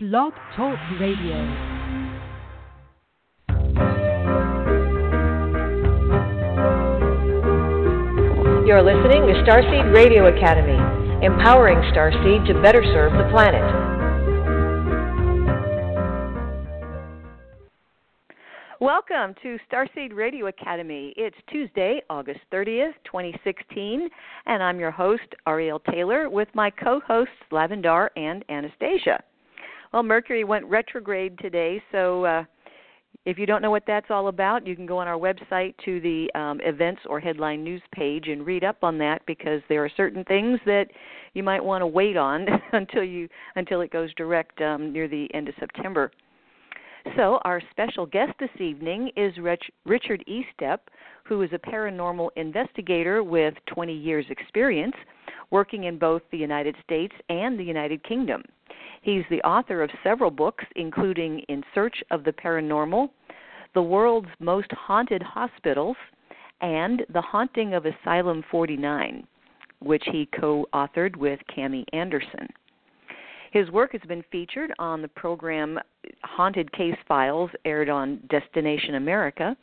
Blog Talk Radio. You're listening to Starseed Radio Academy, empowering Starseed to better serve the planet. Welcome to Starseed Radio Academy. It's Tuesday, August 30th, 2016, and I'm your host, Ariel Taylor, with my co hosts, Lavendar and Anastasia. Well, Mercury went retrograde today, so uh, if you don't know what that's all about, you can go on our website to the um, events or headline news page and read up on that because there are certain things that you might want to wait on until you until it goes direct um, near the end of September. So, our special guest this evening is Rich, Richard Estep, who is a paranormal investigator with 20 years' experience working in both the United States and the United Kingdom. He's the author of several books, including In Search of the Paranormal, The World's Most Haunted Hospitals, and The Haunting of Asylum 49, which he co authored with Cami Anderson. His work has been featured on the program Haunted Case Files, aired on Destination America.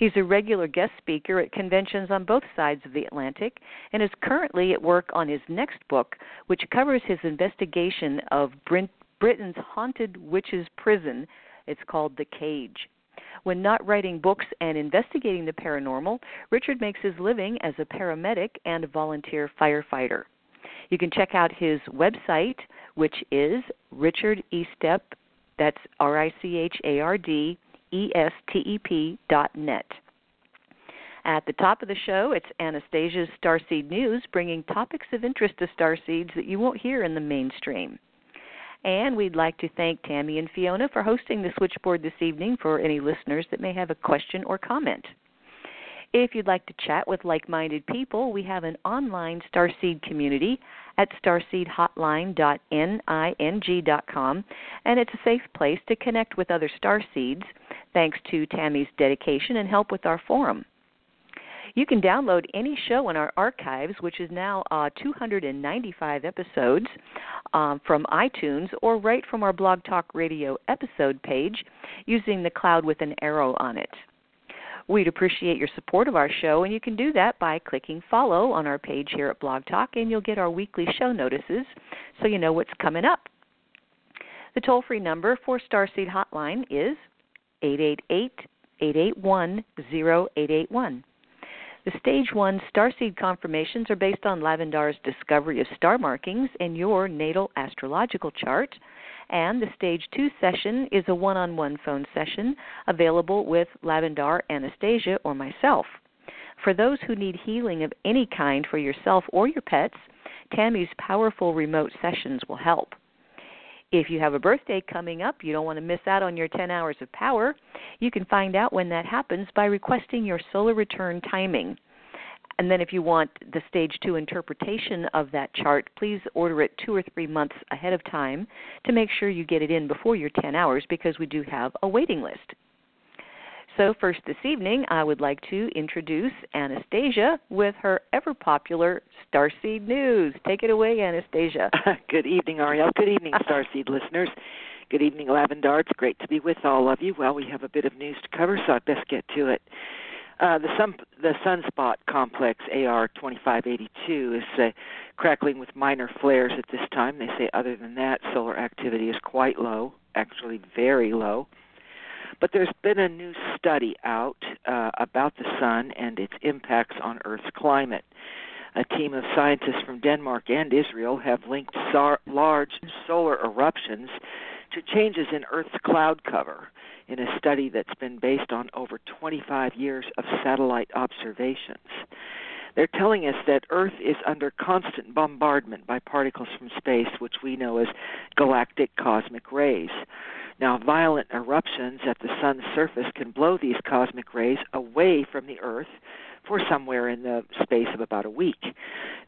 He's a regular guest speaker at conventions on both sides of the Atlantic and is currently at work on his next book, which covers his investigation of Britain's haunted witches' prison. It's called The Cage. When not writing books and investigating the paranormal, Richard makes his living as a paramedic and a volunteer firefighter. You can check out his website, which is Richard Estep, that's R I C H A R D estep.net. At the top of the show, it's Anastasia's Starseed News, bringing topics of interest to starseeds that you won't hear in the mainstream. And we'd like to thank Tammy and Fiona for hosting the switchboard this evening for any listeners that may have a question or comment. If you'd like to chat with like minded people, we have an online Starseed community at starseedhotline.ning.com, and it's a safe place to connect with other starseeds thanks to Tammy's dedication and help with our forum. You can download any show in our archives, which is now uh, 295 episodes, um, from iTunes or right from our Blog Talk Radio episode page using the cloud with an arrow on it. We'd appreciate your support of our show, and you can do that by clicking follow on our page here at Blog Talk, and you'll get our weekly show notices so you know what's coming up. The toll free number for Starseed Hotline is 888 881 0881. The Stage 1 Starseed confirmations are based on Lavendar's discovery of star markings in your natal astrological chart. And the Stage 2 session is a one on one phone session available with Lavendar, Anastasia, or myself. For those who need healing of any kind for yourself or your pets, Tammy's powerful remote sessions will help. If you have a birthday coming up, you don't want to miss out on your 10 hours of power, you can find out when that happens by requesting your solar return timing. And then if you want the stage 2 interpretation of that chart, please order it 2 or 3 months ahead of time to make sure you get it in before your 10 hours because we do have a waiting list. So, first this evening, I would like to introduce Anastasia with her ever popular Starseed News. Take it away, Anastasia. Good evening, Ariel. Good evening, Starseed listeners. Good evening, Lavendar. It's great to be with all of you. Well, we have a bit of news to cover, so I'd best get to it. Uh, the, sun, the sunspot complex AR 2582 is uh, crackling with minor flares at this time. They say, other than that, solar activity is quite low, actually very low. But there's been a new study out uh, about the sun and its impacts on Earth's climate. A team of scientists from Denmark and Israel have linked sar- large solar eruptions to changes in Earth's cloud cover in a study that's been based on over 25 years of satellite observations. They're telling us that Earth is under constant bombardment by particles from space, which we know as galactic cosmic rays. Now, violent eruptions at the sun's surface can blow these cosmic rays away from the Earth for somewhere in the space of about a week.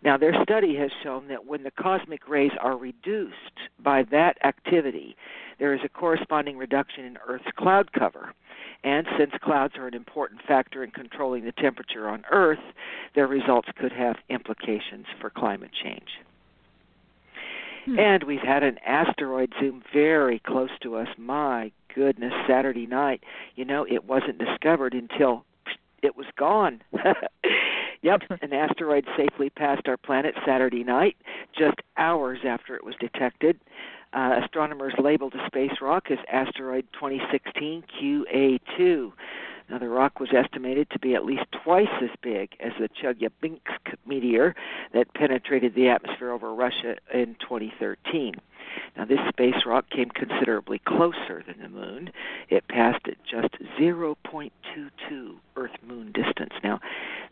Now, their study has shown that when the cosmic rays are reduced by that activity, there is a corresponding reduction in Earth's cloud cover. And since clouds are an important factor in controlling the temperature on Earth, their results could have implications for climate change. Hmm. And we've had an asteroid zoom very close to us. My goodness, Saturday night. You know, it wasn't discovered until it was gone. yep, an asteroid safely passed our planet Saturday night, just hours after it was detected. Uh, astronomers labeled the space rock as asteroid 2016 QA2. Now, the rock was estimated to be at least twice as big as the Chelyabinsk meteor that penetrated the atmosphere over Russia in 2013. Now, this space rock came considerably closer than the moon. It passed at just 0.22 Earth moon distance. Now,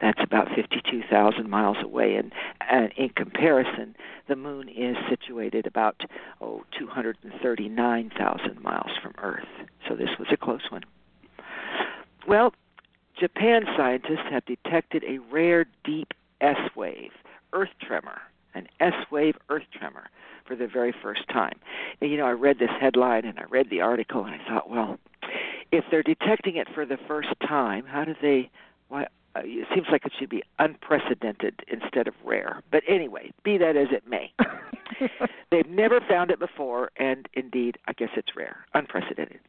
that's about 52,000 miles away, and, and in comparison, the moon is situated about oh 239,000 miles from Earth. So this was a close one. Well, Japan scientists have detected a rare deep S wave, earth tremor, an S wave earth tremor for the very first time. And, you know, I read this headline and I read the article and I thought, well, if they're detecting it for the first time, how do they why uh, it seems like it should be unprecedented instead of rare. But anyway, be that as it may. They've never found it before, and indeed, I guess it's rare, unprecedented.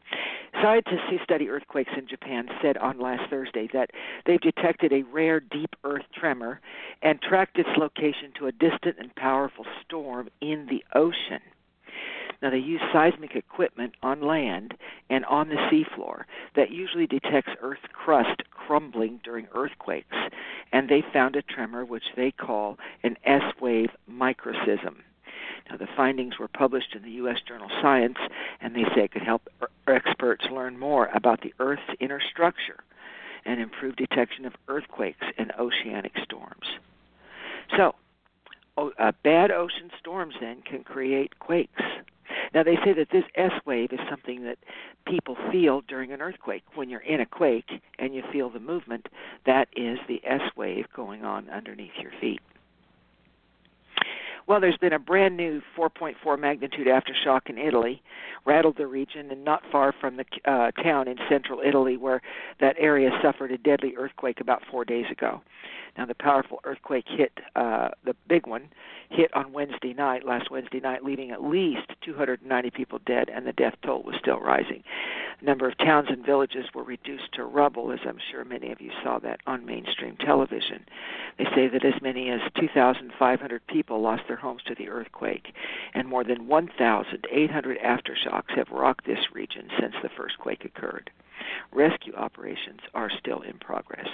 Scientists who study earthquakes in Japan said on last Thursday that they've detected a rare deep earth tremor and tracked its location to a distant and powerful storm in the ocean. Now, they use seismic equipment on land and on the seafloor that usually detects Earth crust crumbling during earthquakes, and they found a tremor which they call an S wave microseism. Now, the findings were published in the U.S. journal Science, and they say it could help experts learn more about the Earth's inner structure and improve detection of earthquakes and oceanic storms. So, uh, bad ocean storms then can create quakes. Now, they say that this S wave is something that people feel during an earthquake. When you're in a quake and you feel the movement, that is the S wave going on underneath your feet. Well, there's been a brand new 4.4 magnitude aftershock in Italy, rattled the region, and not far from the uh, town in central Italy where that area suffered a deadly earthquake about four days ago. Now, the powerful earthquake hit, uh, the big one, hit on Wednesday night, last Wednesday night, leaving at least 290 people dead, and the death toll was still rising. A number of towns and villages were reduced to rubble, as I'm sure many of you saw that on mainstream television. They say that as many as 2,500 people lost their homes to the earthquake, and more than 1,800 aftershocks have rocked this region since the first quake occurred. Rescue operations are still in progress.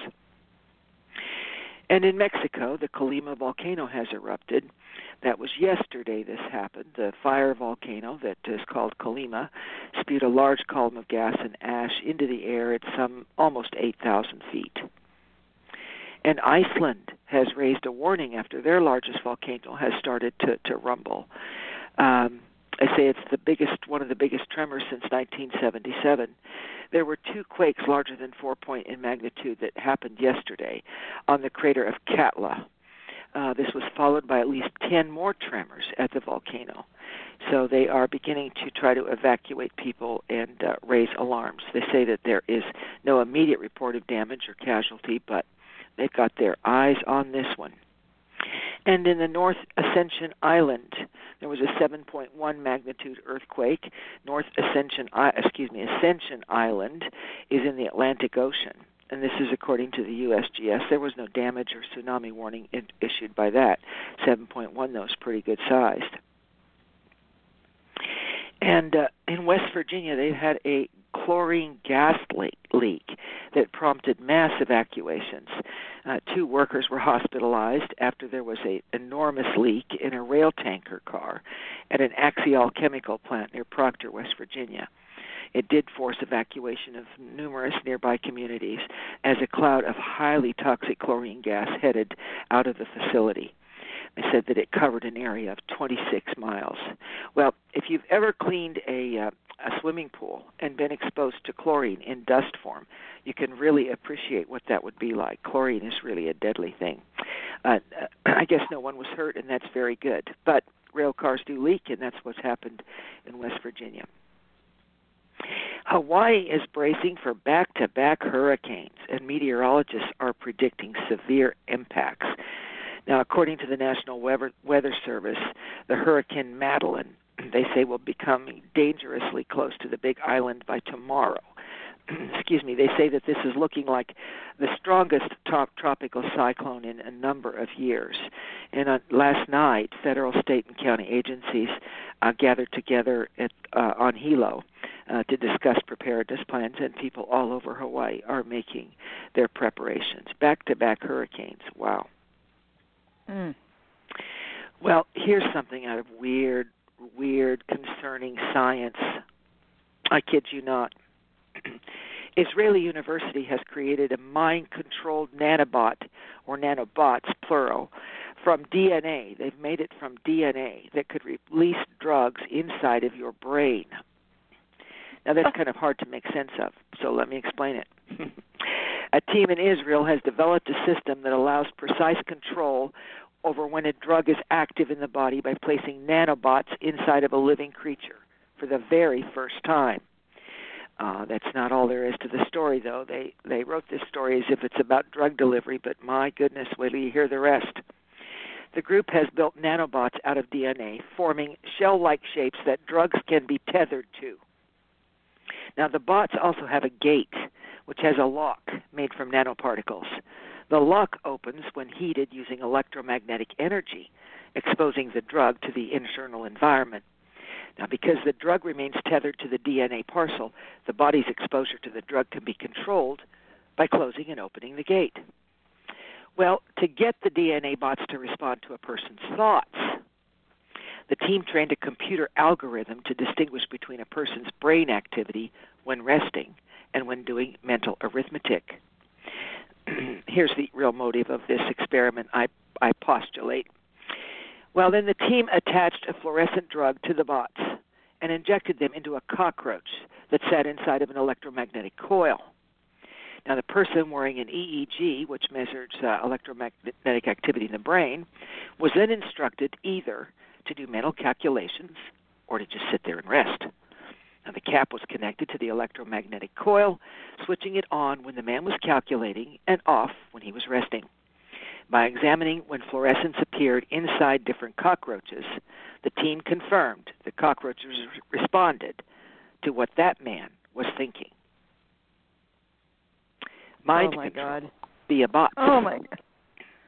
And in Mexico, the Colima volcano has erupted. That was yesterday this happened. The fire volcano that is called Colima spewed a large column of gas and ash into the air at some almost 8,000 feet. And Iceland has raised a warning after their largest volcano has started to, to rumble. Um, I say it's the biggest, one of the biggest tremors since 1977. There were two quakes larger than four point in magnitude that happened yesterday on the crater of Katla. Uh, this was followed by at least 10 more tremors at the volcano. So they are beginning to try to evacuate people and uh, raise alarms. They say that there is no immediate report of damage or casualty, but they've got their eyes on this one. And in the North Ascension Island, there was a 7.1 magnitude earthquake. North Ascension, excuse me, Ascension Island is in the Atlantic Ocean, and this is according to the USGS. There was no damage or tsunami warning issued by that. 7.1 though is pretty good sized. And uh, in West Virginia, they've had a chlorine gas leak that prompted mass evacuations. Uh, two workers were hospitalized after there was an enormous leak in a rail tanker car at an Axiall chemical plant near Proctor, West Virginia. It did force evacuation of numerous nearby communities as a cloud of highly toxic chlorine gas headed out of the facility. They said that it covered an area of 26 miles. Well, if you've ever cleaned a uh, a swimming pool and been exposed to chlorine in dust form, you can really appreciate what that would be like. Chlorine is really a deadly thing. Uh, I guess no one was hurt, and that's very good. But rail cars do leak, and that's what's happened in West Virginia. Hawaii is bracing for back to back hurricanes, and meteorologists are predicting severe impacts. Now, according to the National Weather, Weather Service, the Hurricane Madeline, they say, will become dangerously close to the Big Island by tomorrow. Excuse me. They say that this is looking like the strongest top tropical cyclone in a number of years. And uh, last night, federal, state, and county agencies uh, gathered together at, uh, on Hilo uh, to discuss preparedness plans, and people all over Hawaii are making their preparations. Back to back hurricanes. Wow. Mm. Well, here's something out of weird, weird, concerning science. I kid you not. Israeli University has created a mind controlled nanobot, or nanobots, plural, from DNA. They've made it from DNA that could release drugs inside of your brain. Now, that's kind of hard to make sense of, so let me explain it. a team in Israel has developed a system that allows precise control over when a drug is active in the body by placing nanobots inside of a living creature for the very first time. Uh, that's not all there is to the story, though. They they wrote this story as if it's about drug delivery, but my goodness, wait till you hear the rest. The group has built nanobots out of DNA, forming shell-like shapes that drugs can be tethered to. Now, the bots also have a gate, which has a lock made from nanoparticles. The lock opens when heated using electromagnetic energy, exposing the drug to the internal environment. Now, because the drug remains tethered to the DNA parcel, the body's exposure to the drug can be controlled by closing and opening the gate. Well, to get the DNA bots to respond to a person's thoughts, the team trained a computer algorithm to distinguish between a person's brain activity when resting and when doing mental arithmetic. Here's the real motive of this experiment, I, I postulate. Well, then the team attached a fluorescent drug to the bots and injected them into a cockroach that sat inside of an electromagnetic coil. Now, the person wearing an EEG, which measures uh, electromagnetic activity in the brain, was then instructed either to do mental calculations or to just sit there and rest. Now, the cap was connected to the electromagnetic coil, switching it on when the man was calculating and off when he was resting. By examining when fluorescence appeared inside different cockroaches, the team confirmed the cockroaches responded to what that man was thinking. Mind oh my control God. via bots. Oh my God.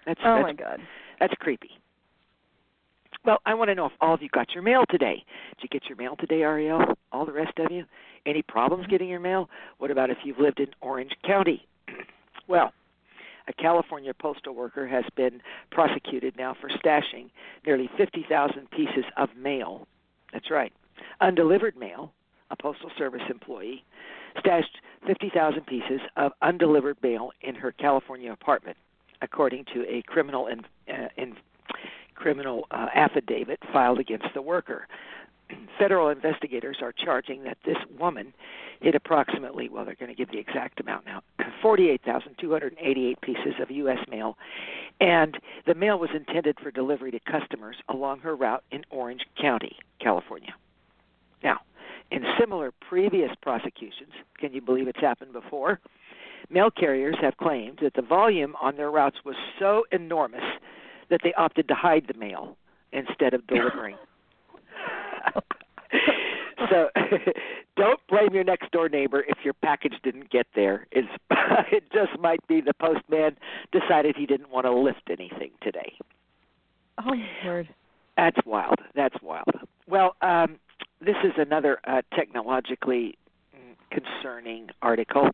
That's, Oh that's, my God. that's creepy. Well, I want to know if all of you got your mail today. Did you get your mail today, Ariel? All the rest of you? Any problems getting your mail? What about if you've lived in Orange County? well, a California postal worker has been prosecuted now for stashing nearly 50,000 pieces of mail. That's right, undelivered mail. A postal service employee stashed 50,000 pieces of undelivered mail in her California apartment, according to a criminal in, uh, in criminal uh, affidavit filed against the worker. Federal investigators are charging that this woman hid approximately, well, they're going to give the exact amount now, 48,288 pieces of U.S. mail, and the mail was intended for delivery to customers along her route in Orange County, California. Now, in similar previous prosecutions, can you believe it's happened before? Mail carriers have claimed that the volume on their routes was so enormous that they opted to hide the mail instead of delivering. so don't blame your next door neighbor if your package didn't get there. It's, it just might be the postman decided he didn't want to lift anything today. Oh my word. That's wild. That's wild. Well, um, this is another uh, technologically mm, concerning article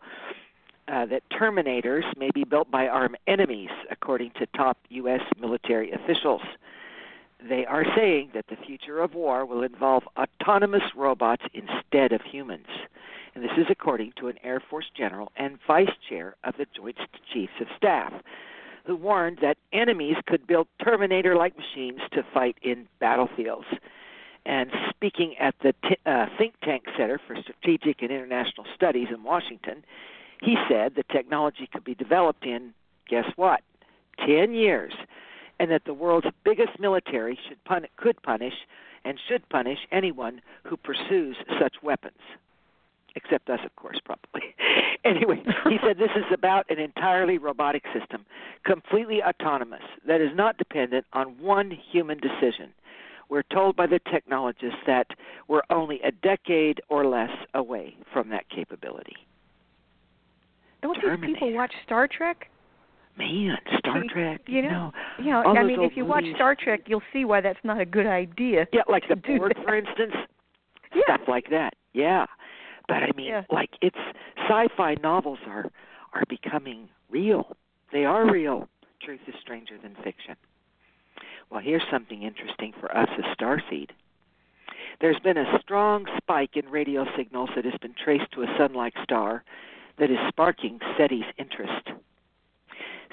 uh, that Terminators may be built by our enemies, according to top U.S. military officials. They are saying that the future of war will involve autonomous robots instead of humans. And this is according to an Air Force general and vice chair of the Joint Chiefs of Staff, who warned that enemies could build Terminator like machines to fight in battlefields. And speaking at the t- uh, Think Tank Center for Strategic and International Studies in Washington, he said the technology could be developed in, guess what, 10 years, and that the world's biggest military should pun- could punish and should punish anyone who pursues such weapons. except us, of course, probably. anyway, he said this is about an entirely robotic system, completely autonomous, that is not dependent on one human decision. We're told by the technologists that we're only a decade or less away from that capability. Don't these people watch Star Trek? Man, Star Trek. You know, you know. I mean, if you watch Star Trek, you'll see why that's not a good idea. Yeah, like the Borg, for instance. Yeah. Stuff like that. Yeah, but I mean, yeah. like it's sci-fi novels are are becoming real. They are real. Truth is stranger than fiction. Well, here's something interesting for us as Starseed. There's been a strong spike in radio signals that has been traced to a sun-like star that is sparking SETI's interest.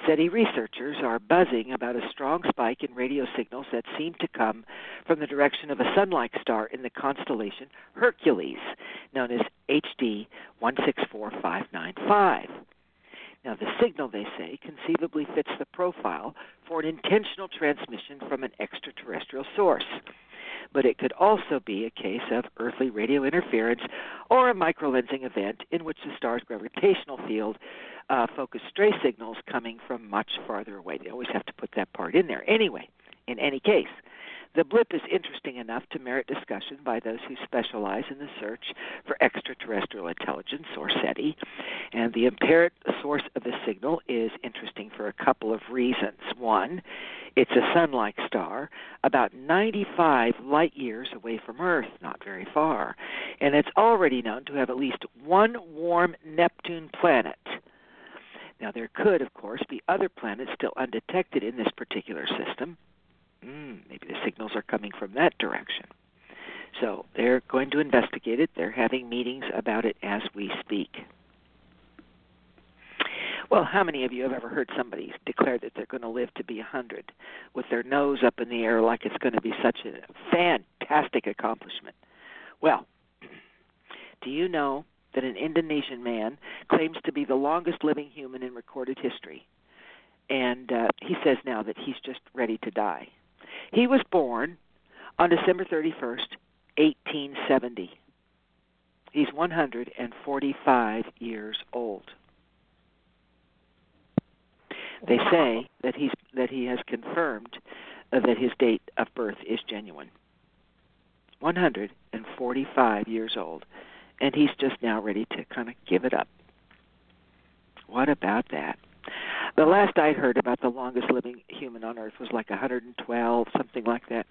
SETI researchers are buzzing about a strong spike in radio signals that seem to come from the direction of a sun-like star in the constellation Hercules, known as HD 164595. Now, the signal, they say, conceivably fits the profile for an intentional transmission from an extraterrestrial source. But it could also be a case of earthly radio interference or a microlensing event in which the star's gravitational field uh, focused stray signals coming from much farther away. They always have to put that part in there. Anyway, in any case, the blip is interesting enough to merit discussion by those who specialize in the search for extraterrestrial intelligence, or SETI. And the apparent source of the signal is interesting for a couple of reasons. One, it's a sun like star, about 95 light years away from Earth, not very far. And it's already known to have at least one warm Neptune planet. Now, there could, of course, be other planets still undetected in this particular system mm, maybe the signals are coming from that direction. So they're going to investigate it. They're having meetings about it as we speak. Well, how many of you have ever heard somebody declare that they're going to live to be a 100 with their nose up in the air like it's going to be such a fantastic accomplishment? Well, do you know that an Indonesian man claims to be the longest living human in recorded history? And uh, he says now that he's just ready to die. He was born on December 31st, 1870. He's 145 years old. They say that he's that he has confirmed uh, that his date of birth is genuine. 145 years old, and he's just now ready to kind of give it up. What about that? The last I heard about the longest living human on Earth was like 112, something like that.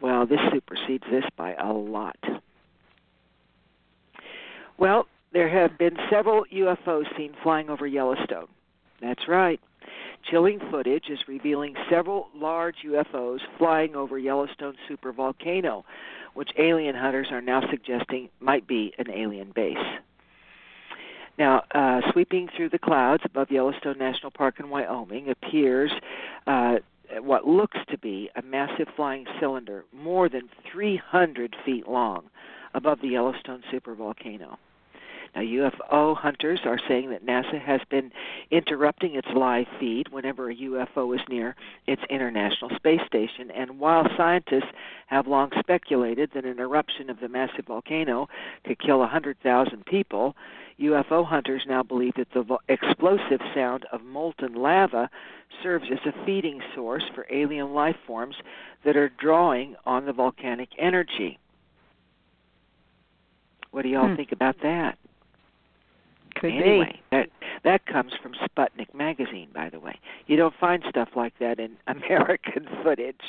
Well, this supersedes this by a lot. Well, there have been several UFOs seen flying over Yellowstone. That's right. Chilling footage is revealing several large UFOs flying over Yellowstone supervolcano, which alien hunters are now suggesting might be an alien base. Now, uh, sweeping through the clouds above Yellowstone National Park in Wyoming appears uh, what looks to be a massive flying cylinder more than 300 feet long above the Yellowstone supervolcano. UFO hunters are saying that NASA has been interrupting its live feed whenever a UFO is near its International Space Station. And while scientists have long speculated that an eruption of the massive volcano could kill 100,000 people, UFO hunters now believe that the vo- explosive sound of molten lava serves as a feeding source for alien life forms that are drawing on the volcanic energy. What do y'all Hmm. think about that? Could anyway, be. that that comes from Sputnik magazine, by the way. You don't find stuff like that in American footage.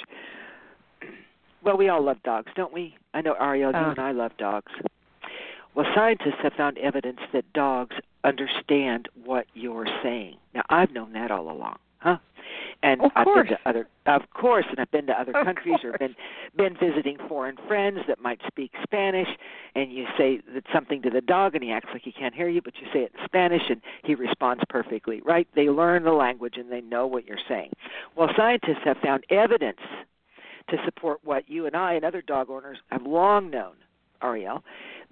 Well, we all love dogs, don't we? I know Ariel, you Uh. and I love dogs. Well, scientists have found evidence that dogs understand what you're saying. Now, I've known that all along, huh? And Of I've been to other, of course, and I've been to other Of countries or course. been been visiting foreign friends that might speak Spanish, and you say that something to the dog, and he acts like he can't hear you, but you say it in Spanish, and he responds perfectly. Right? They learn the language and they know what you're saying. Well, scientists have found evidence to support what you and I and other dog owners have long known, Ariel,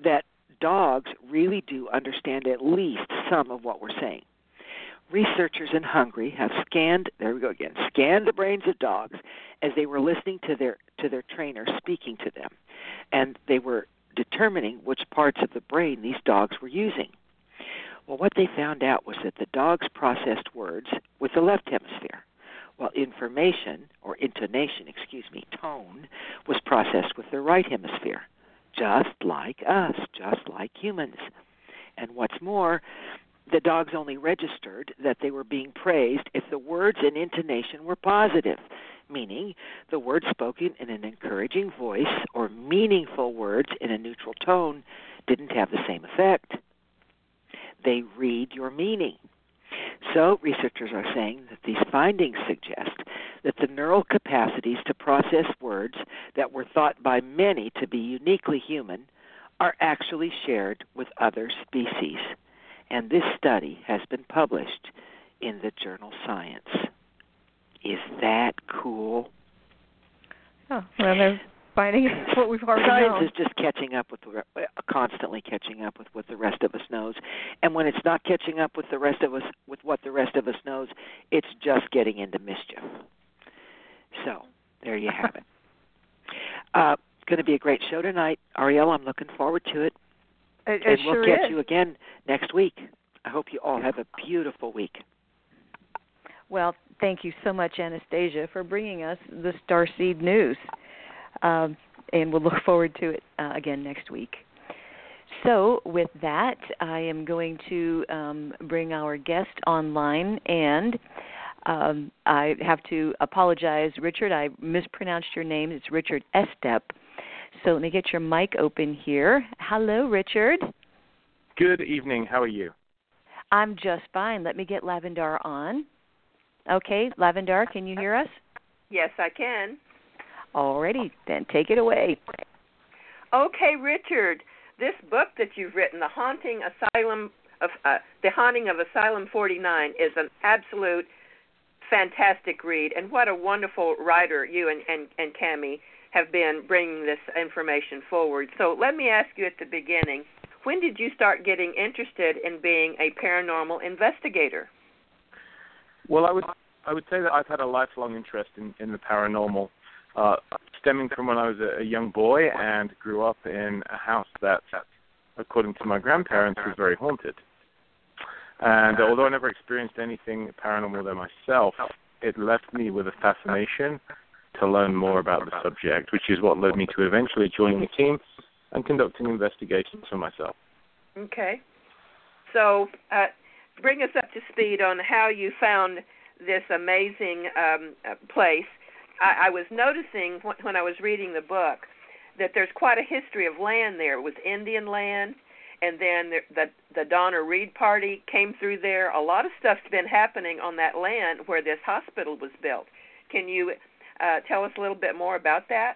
that dogs really do understand at least some of what we're saying. Researchers in Hungary have scanned there we go again, scanned the brains of dogs as they were listening to their to their trainer speaking to them. And they were determining which parts of the brain these dogs were using. Well, what they found out was that the dogs processed words with the left hemisphere, while information, or intonation, excuse me, tone, was processed with the right hemisphere, just like us, just like humans. And what's more, the dogs only registered that they were being praised if the words and intonation were positive, meaning the words spoken in an encouraging voice or meaningful words in a neutral tone didn't have the same effect they read your meaning. So, researchers are saying that these findings suggest that the neural capacities to process words that were thought by many to be uniquely human are actually shared with other species. And this study has been published in the journal Science. Is that cool? Oh, well, finding what we've already Science known. is just catching up with the, uh, constantly catching up with what the rest of us knows, and when it's not catching up with the rest of us with what the rest of us knows, it's just getting into mischief. So there you have it. Uh, going to be a great show tonight, Ariel. I'm looking forward to it, It, and we'll sure catch is. you again next week. I hope you all have a beautiful week. Well, thank you so much, Anastasia, for bringing us the Starseed news. Um, and we'll look forward to it uh, again next week. So, with that, I am going to um, bring our guest online, and um, I have to apologize, Richard. I mispronounced your name. It's Richard Estep. So, let me get your mic open here. Hello, Richard. Good evening. How are you? I'm just fine. Let me get Lavendar on. Okay, Lavendar, can you hear us? Yes, I can. Alrighty, then take it away. Okay, Richard, this book that you've written, The Haunting Asylum of uh, The Haunting of Asylum 49 is an absolute fantastic read and what a wonderful writer you and and and Cami have been bringing this information forward. So, let me ask you at the beginning, when did you start getting interested in being a paranormal investigator? Well, I would I would say that I've had a lifelong interest in, in the paranormal, uh, stemming from when I was a, a young boy and grew up in a house that, according to my grandparents, was very haunted. And although I never experienced anything paranormal there myself, it left me with a fascination to learn more about the subject, which is what led me to eventually joining the team and conducting investigations for myself. Okay. So, uh, bring us up to speed on how you found this amazing um, uh, place. I, I was noticing when I was reading the book that there's quite a history of land there. It was Indian land, and then the, the the Donner Reed Party came through there. A lot of stuff's been happening on that land where this hospital was built. Can you uh, tell us a little bit more about that?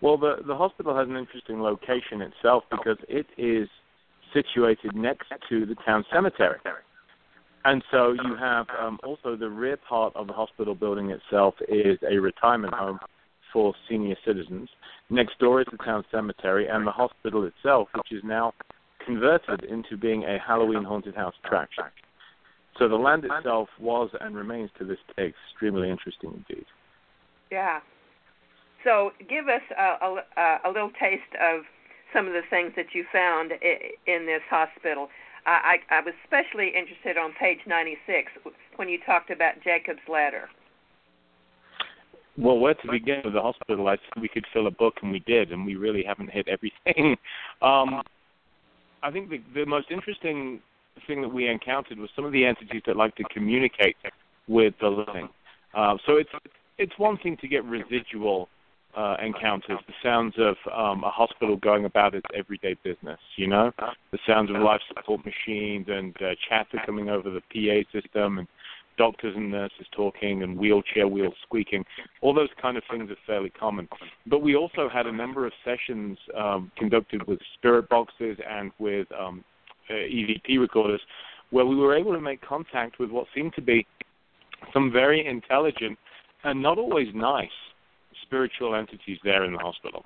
Well, the the hospital has an interesting location itself because it is situated next to the town cemetery. And so you have um, also the rear part of the hospital building itself is a retirement home for senior citizens. Next door is the town cemetery and the hospital itself, which is now converted into being a Halloween haunted house attraction. So the land itself was and remains to this day extremely interesting indeed. Yeah. So give us a, a, a little taste of some of the things that you found in this hospital. I, I, was especially interested on page 96 when you talked about Jacob's ladder. Well, where to begin with the hospital? I said we could fill a book, and we did, and we really haven't hit everything. Um, I think the, the most interesting thing that we encountered was some of the entities that like to communicate with the living. Uh, so it's it's one thing to get residual uh, encounters, the sounds of um, a hospital going about its everyday business, you know, the sounds of life support machines and uh, chatter coming over the PA system and doctors and nurses talking and wheelchair wheels squeaking. All those kind of things are fairly common. But we also had a number of sessions um, conducted with spirit boxes and with um, uh, EVP recorders where we were able to make contact with what seemed to be some very intelligent and not always nice spiritual entities there in the hospital.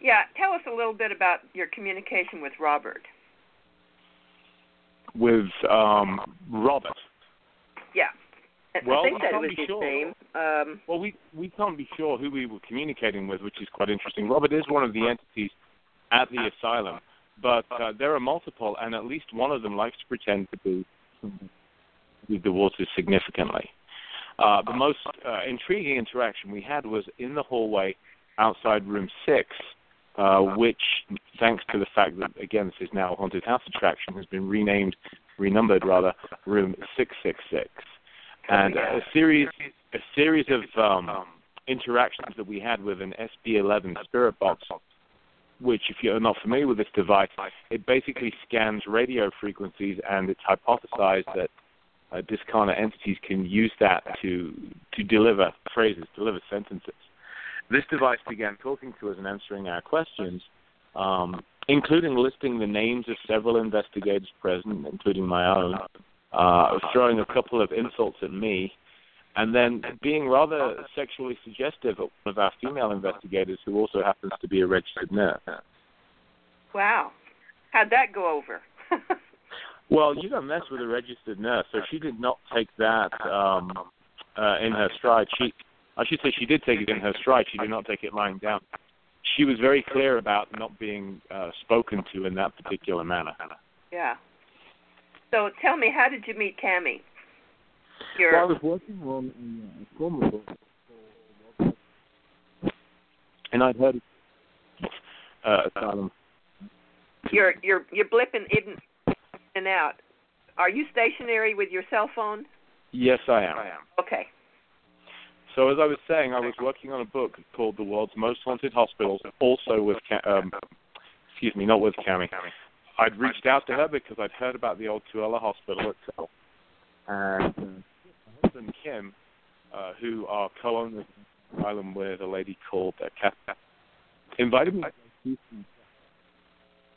Yeah, tell us a little bit about your communication with Robert. With um, Robert. Yeah. Well, I think we that can't was be his sure. name. Um, Well, we we can't be sure who we were communicating with, which is quite interesting. Robert is one of the entities at the asylum, but uh, there are multiple, and at least one of them likes to pretend to be the waters significantly. Uh, the most uh, intriguing interaction we had was in the hallway outside room six, uh, which, thanks to the fact that again this is now a haunted house attraction, has been renamed, renumbered rather, room six six six, and a series a series of um, interactions that we had with an SB11 spirit box, which, if you're not familiar with this device, it basically scans radio frequencies, and it's hypothesized that uh, discarnate entities can use that to to deliver phrases, deliver sentences. This device began talking to us and answering our questions, um, including listing the names of several investigators present, including my own, uh, throwing a couple of insults at me, and then being rather sexually suggestive of one of our female investigators, who also happens to be a registered nurse. wow. How'd that go over? Well, you don't mess with a registered nurse, so she did not take that um, uh, in her stride. She, I should say, she did take it in her stride. She did not take it lying down. She was very clear about not being uh, spoken to in that particular manner. Hannah. Yeah. So tell me, how did you meet Cami? Your Well, I was working on a former book, and I'd heard uh, Asylum. you're you're you're blipping in and out. Are you stationary with your cell phone? Yes, I am. I am. Okay. So as I was saying, I was working on a book called The World's Most Haunted Hospitals, also with, Ca- um, excuse me, not with Cami. I'd reached out to her because I'd heard about the old Tooele Hospital itself, and uh, her husband Kim, uh, who are co-owners of the island with a lady called uh, Kath, invited me. to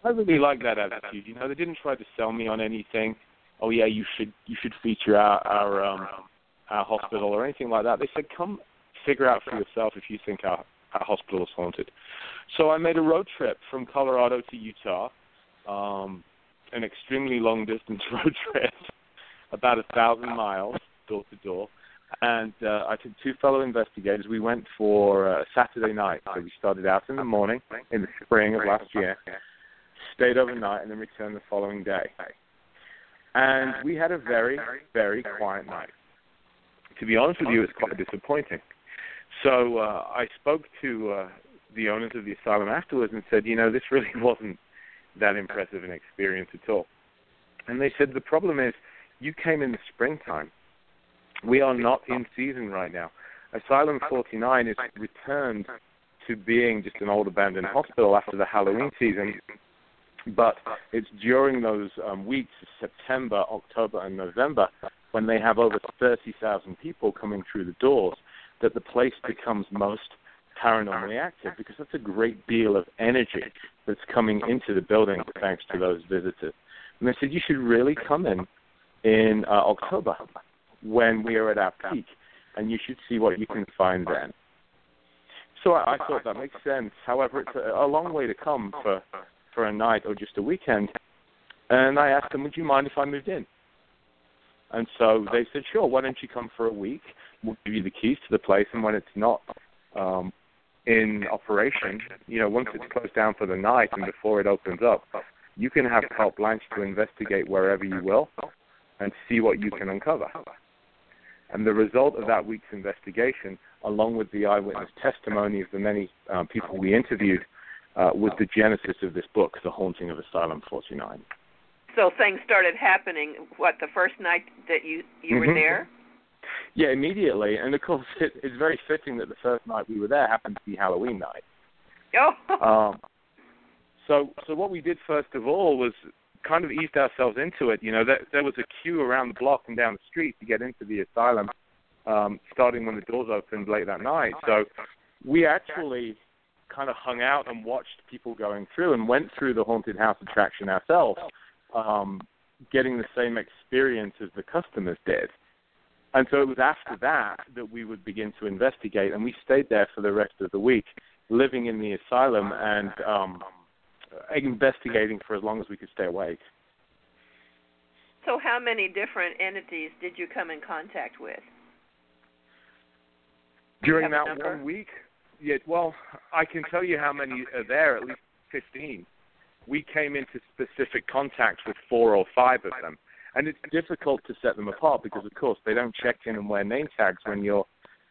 I really like that attitude. You know, they didn't try to sell me on anything. Oh yeah, you should you should feature our our um, our hospital or anything like that. They said, come figure out for yourself if you think our, our hospital is haunted. So I made a road trip from Colorado to Utah, um, an extremely long distance road trip, about a thousand miles door to door. And uh, I took two fellow investigators. We went for uh, Saturday night. So we started out in the morning in the spring of last year, stayed overnight, and then returned the following day. And we had a very, very quiet night to be honest with you, it's quite disappointing. So uh, I spoke to uh, the owners of the asylum afterwards and said, you know, this really wasn't that impressive an experience at all. And they said the problem is you came in the springtime. We are not in season right now. Asylum 49 is returned to being just an old abandoned hospital after the Halloween season, but it's during those um, weeks of September, October, and November when they have over 30,000 people coming through the doors that the place becomes most paranormally active because that's a great deal of energy that's coming into the building thanks to those visitors. And they said you should really come in in uh, October when we are at our peak, and you should see what you can find then. So I, I thought that makes sense. However, it's a, a long way to come for for a night or just a weekend. And I asked them, would you mind if I moved in? And so they said, sure, why don't you come for a week? We'll give you the keys to the place, and when it's not um, in operation, you know, once it's closed down for the night and before it opens up, you can have carte blanche to investigate wherever you will and see what you can uncover. And the result of that week's investigation, along with the eyewitness testimony of the many uh, people we interviewed, uh, was the genesis of this book, The Haunting of Asylum 49. So things started happening. What the first night that you you were Mhm. there? Yeah, immediately. And of course, it, it's very fitting that the first night we were there happened to be Halloween night. Oh, Um, so, so what we did first of all was kind of eased ourselves into it. You know, there, there was a queue around the block and down the street to get into the asylum, um, starting when the doors opened late that night. So, we actually kind of hung out and watched people going through and went through the haunted house attraction ourselves, um, getting the same experience as the customers did. And so it was after that that we would begin to investigate, and we stayed there for the rest of the week, living in the asylum and um, investigating for as long as we could stay awake. so how many different entities did you come in contact with? During that one week, yeah. Well, I can tell you how many are there. At least fifteen. We came into specific contact with four or five of them, and it's difficult to set them apart because, of course, they don't check in and wear name tags when you're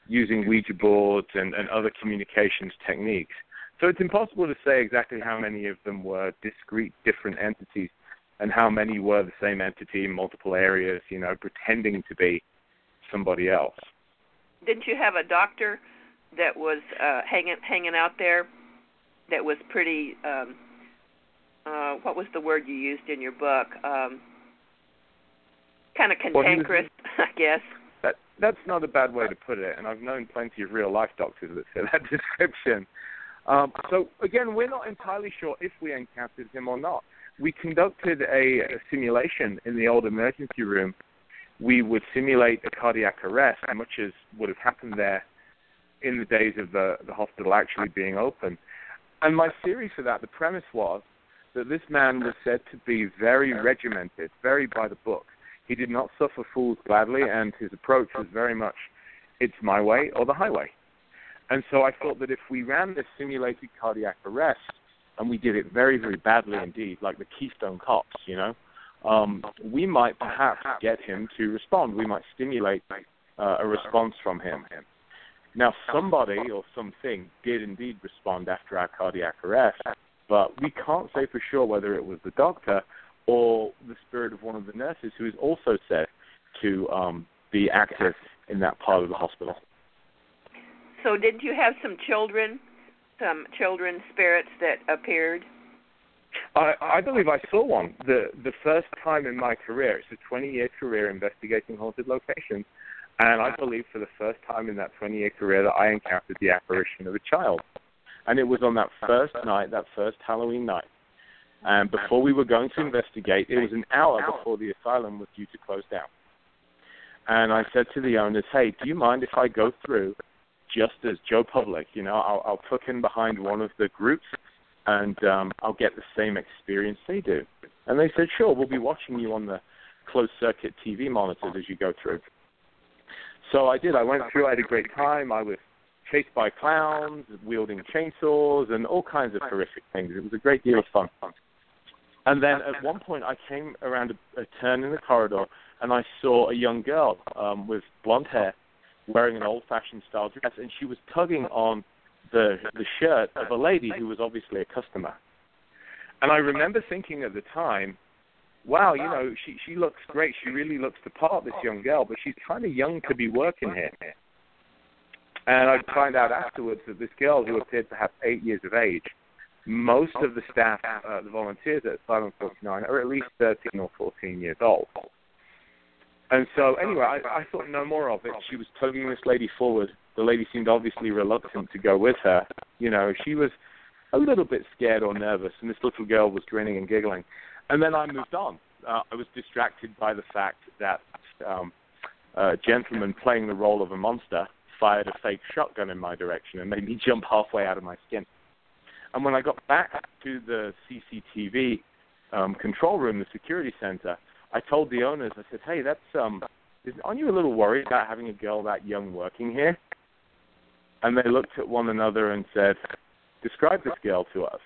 using Ouija boards and, and other communications techniques. So it's impossible to say exactly how many of them were discrete, different entities, and how many were the same entity in multiple areas, you know, pretending to be somebody else. Didn't you have a doctor that was uh hanging hanging out there that was pretty um uh what was the word you used in your book? Um kind of Well, cantankerous, I guess. That that's not a bad way to put it, and I've known plenty of real life doctors that fit that description. Um, so again, we're not entirely sure if we encountered him or not. We conducted a, a simulation in the old emergency room. We would simulate a cardiac arrest, much as would have happened there in the days of the, the hospital actually being open. And my theory for that, the premise was that this man was said to be very regimented, very by the book. He did not suffer fools gladly, and his approach was very much, it's my way or the highway. And so I thought that if we ran this simulated cardiac arrest, and we did it very, very badly indeed, like the Keystone Cops, you know, um, we might perhaps get him to respond. We might stimulate uh, a response from him. Now, somebody or something did indeed respond after our cardiac arrest, but we can't say for sure whether it was the doctor or the spirit of one of the nurses who is also said to um, be active in that part of the hospital. So didn't you have some children, some children spirits that appeared? I, I believe I saw one. The the first time in my career, it's a 20 year career investigating haunted locations, and I believe for the first time in that 20 year career that I encountered the apparition of a child. And it was on that first night, that first Halloween night. And before we were going to investigate, it was an hour before the asylum was due to close down. And I said to the owners, hey, do you mind if I go through just as Joe Public? You know, I'll, I'll tuck in behind one of the groups and um, I'll get the same experience they do. And they said, sure, we'll be watching you on the closed circuit TV monitors as you go through. So I did. I went through. I had a great time. I was chased by clowns, wielding chainsaws, and all kinds of horrific things. It was a great deal of fun. And then at one point, I came around a, a turn in the corridor, and I saw a young girl um, with blonde hair, wearing an old-fashioned style dress, and she was tugging on the the shirt of a lady who was obviously a customer. And I remember thinking at the time, wow, you know, she she looks great. She really looks the part, this young girl, but she's kind of young to be working here. And I'd find out afterwards that this girl, who appeared to have eight years of age, most of the staff, uh, the volunteers at Asylum 49, are at least 13 or 14 years old. And so, anyway, I, I thought no more of it. She was tugging this lady forward. The lady seemed obviously reluctant to go with her. You know, she was a little bit scared or nervous, and this little girl was grinning and giggling. And then I moved on. Uh, I was distracted by the fact that um, a gentleman playing the role of a monster fired a fake shotgun in my direction and made me jump halfway out of my skin. And when I got back to the CCTV um, control room, the security center, I told the owners, I said, "Hey, that's um, aren't you a little worried about having a girl that young working here?" And they looked at one another and said, "Describe this girl to us."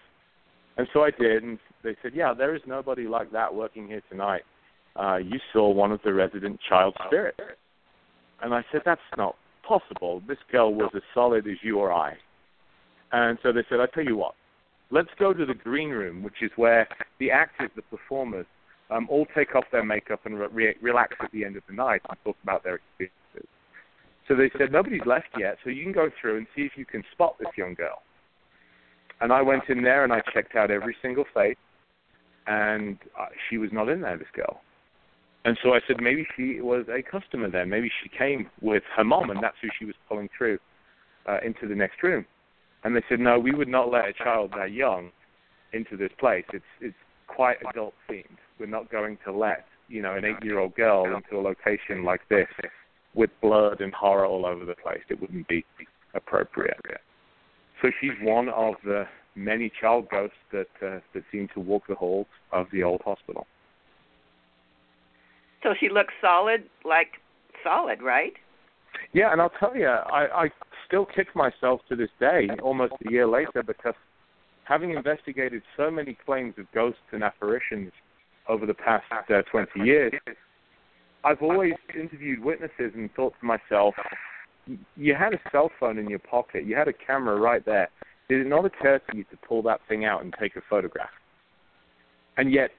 And so I did, and they said, "Yeah, there is nobody like that working here tonight. Uh, you saw one of the resident child spirits." And I said, "That's not possible. This girl was as solid as you or I." And so they said, "I tell you what, let's go to the green room, which is where the actors, the performers, um, all take off their makeup and re- relax at the end of the night and talk about their experiences." So they said, "Nobody's left yet, so you can go through and see if you can spot this young girl." And I went in there and I checked out every single face, and uh, she was not in there. This girl. And so I said, maybe she was a customer there. Maybe she came with her mom, and that's who she was pulling through uh, into the next room. And they said, no, we would not let a child that young into this place. It's it's quite adult themed. We're not going to let you know an eight-year-old girl into a location like this with blood and horror all over the place. It wouldn't be appropriate. So she's one of the many child ghosts that uh, that seem to walk the halls of the old hospital. So she looks solid, like solid, right? Yeah, and I'll tell you, I, I still kick myself to this day, almost a year later, because having investigated so many claims of ghosts and apparitions over the past uh, 20 years, I've always interviewed witnesses and thought to myself, you had a cell phone in your pocket, you had a camera right there. Did it not occur to you to pull that thing out and take a photograph? And yet,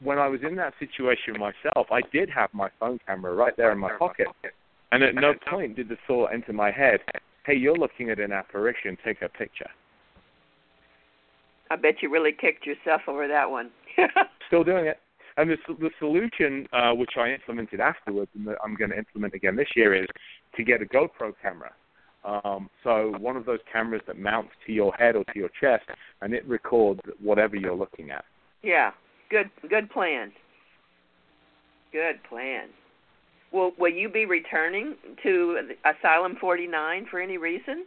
when I was in that situation myself, I did have my phone camera right there in my pocket. And at no point did the thought enter my head, hey, you're looking at an apparition, take a picture. I bet you really kicked yourself over that one. Still doing it. And the, the solution, uh, which I implemented afterwards, and that I'm going to implement again this year, is to get a GoPro camera. Um, so one of those cameras that mounts to your head or to your chest, and it records whatever you're looking at. Yeah, good, good plan. Good plan. Will Will you be returning to Asylum 49 for any reason?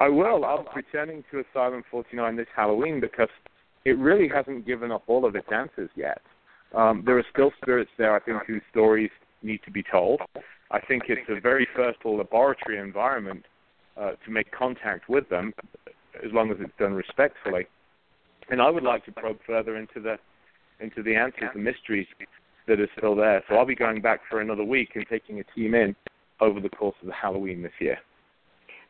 I will. I'll be returning to Asylum 49 this Halloween because it really hasn't given up all of its answers yet. Um, there are still spirits there, I think, whose stories need to be told. I think it's a very fertile laboratory environment uh, to make contact with them, as long as it's done respectfully. And I would like to probe further into the into the answers, the mysteries that are still there. So I'll be going back for another week and taking a team in over the course of the Halloween this year.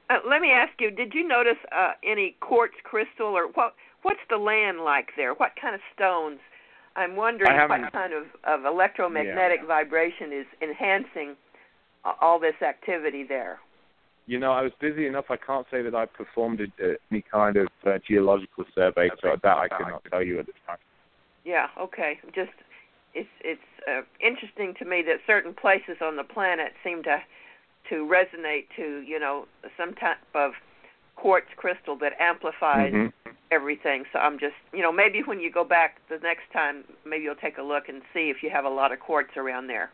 Uh, let me ask you: Did you notice uh, any quartz crystal, or what? What's the land like there? What kind of stones I'm wondering what kind of, of electromagnetic yeah. vibration is enhancing all this activity there. You know, I was busy enough. I can't say that I performed a, uh, any kind of uh, geological survey, so that I cannot tell you at this time. Yeah. Okay. Just it's it's uh, interesting to me that certain places on the planet seem to to resonate to you know some type of quartz crystal that amplifies mm-hmm. everything. So I'm just, you know, maybe when you go back the next time, maybe you'll take a look and see if you have a lot of quartz around there.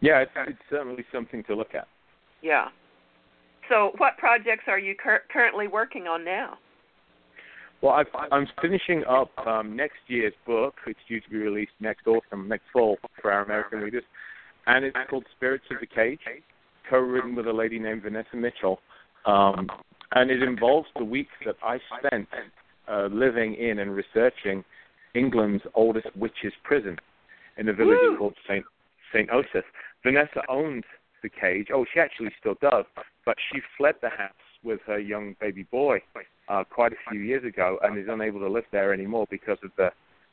Yeah, it's, it's certainly something to look at. Yeah. So, what projects are you cur- currently working on now? Well, I've, I'm finishing up um, next year's book. It's due to be released next autumn, next fall for our American readers, and it's called Spirits of the Cage, co-written with a lady named Vanessa Mitchell. Um, and it involves the weeks that I spent uh, living in and researching England's oldest witches' prison in a village Woo! called Saint Saint Osyth. Vanessa owned the cage. Oh, she actually still does, but she fled the house with her young baby boy uh, quite a few years ago and is unable to live there anymore because of the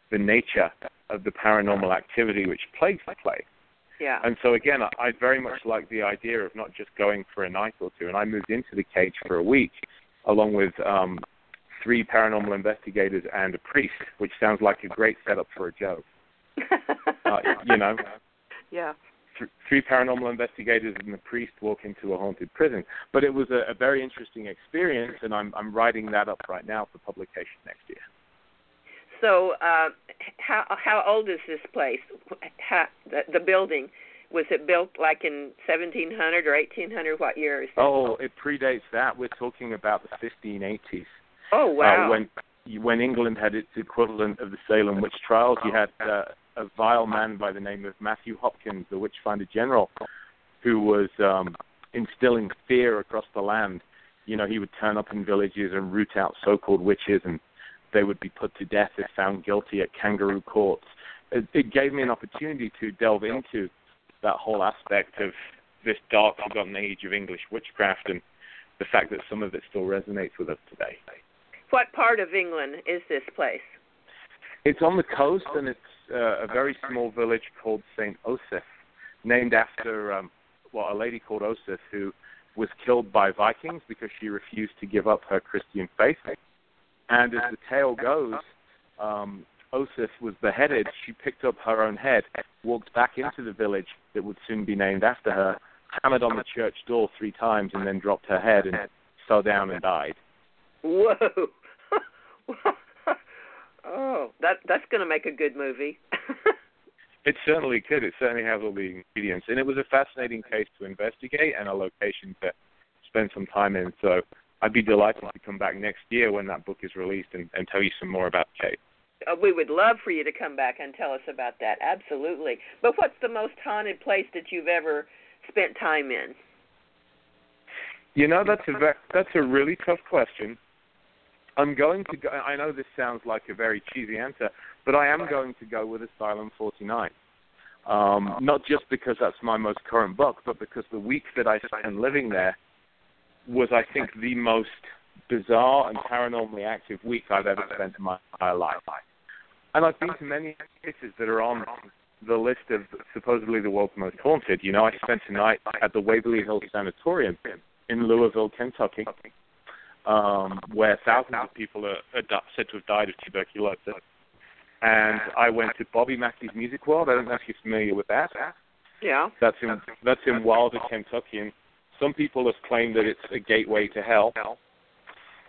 the nature of the paranormal activity which plagues the place. Yeah. And so again, I, I very much like the idea of not just going for a night or two. And I moved into the cage for a week, along with um, three paranormal investigators and a priest, which sounds like a great setup for a joke. uh, you know. Yeah. Th- three paranormal investigators and the priest walk into a haunted prison. But it was a, a very interesting experience, and I'm I'm writing that up right now for publication next year. So, uh, how how old is this place? How, the, the building was it built like in 1700 or 1800? What year years? Oh, it predates that. We're talking about the 1580s. Oh wow! Uh, when when England had its equivalent of the Salem witch trials, you had uh, a vile man by the name of Matthew Hopkins, the witch finder general, who was um, instilling fear across the land. You know, he would turn up in villages and root out so-called witches and they would be put to death if found guilty at kangaroo courts. It, it gave me an opportunity to delve into that whole aspect of this dark, forgotten age of English witchcraft and the fact that some of it still resonates with us today. What part of England is this place? It's on the coast, and it's uh, a very small village called St. Osyth, named after um, well, a lady called Osyth who was killed by Vikings because she refused to give up her Christian faith. And as the tale goes, um, Osyth was beheaded. She picked up her own head, walked back into the village that would soon be named after her, hammered on the church door three times, and then dropped her head and fell down and died. Whoa! oh, that that's going to make a good movie. it certainly could. It certainly has all the ingredients, and it was a fascinating case to investigate and a location to spend some time in. So I'd be delighted to come back next year when that book is released and, and tell you some more about Kate. Uh, we would love for you to come back and tell us about that. Absolutely. But what's the most haunted place that you've ever spent time in? You know, that's a that's a really tough question. I'm going to go. I know this sounds like a very cheesy answer, but I am going to go with Asylum 49. Um, not just because that's my most current book, but because the week that I spent living there was, I think, the most bizarre and paranormally active week I've ever spent in my entire life. And I've been to many places that are on the list of supposedly the world's most haunted. You know, I spent a night at the Waverly Hills Sanatorium in Louisville, Kentucky, um, where thousands of people are, are said to have died of tuberculosis. And I went to Bobby Mackey's Music World. I don't know if you're familiar with that. Yeah. That's in that's in Wilder, Kentucky, and some people have claimed that it's a gateway to hell.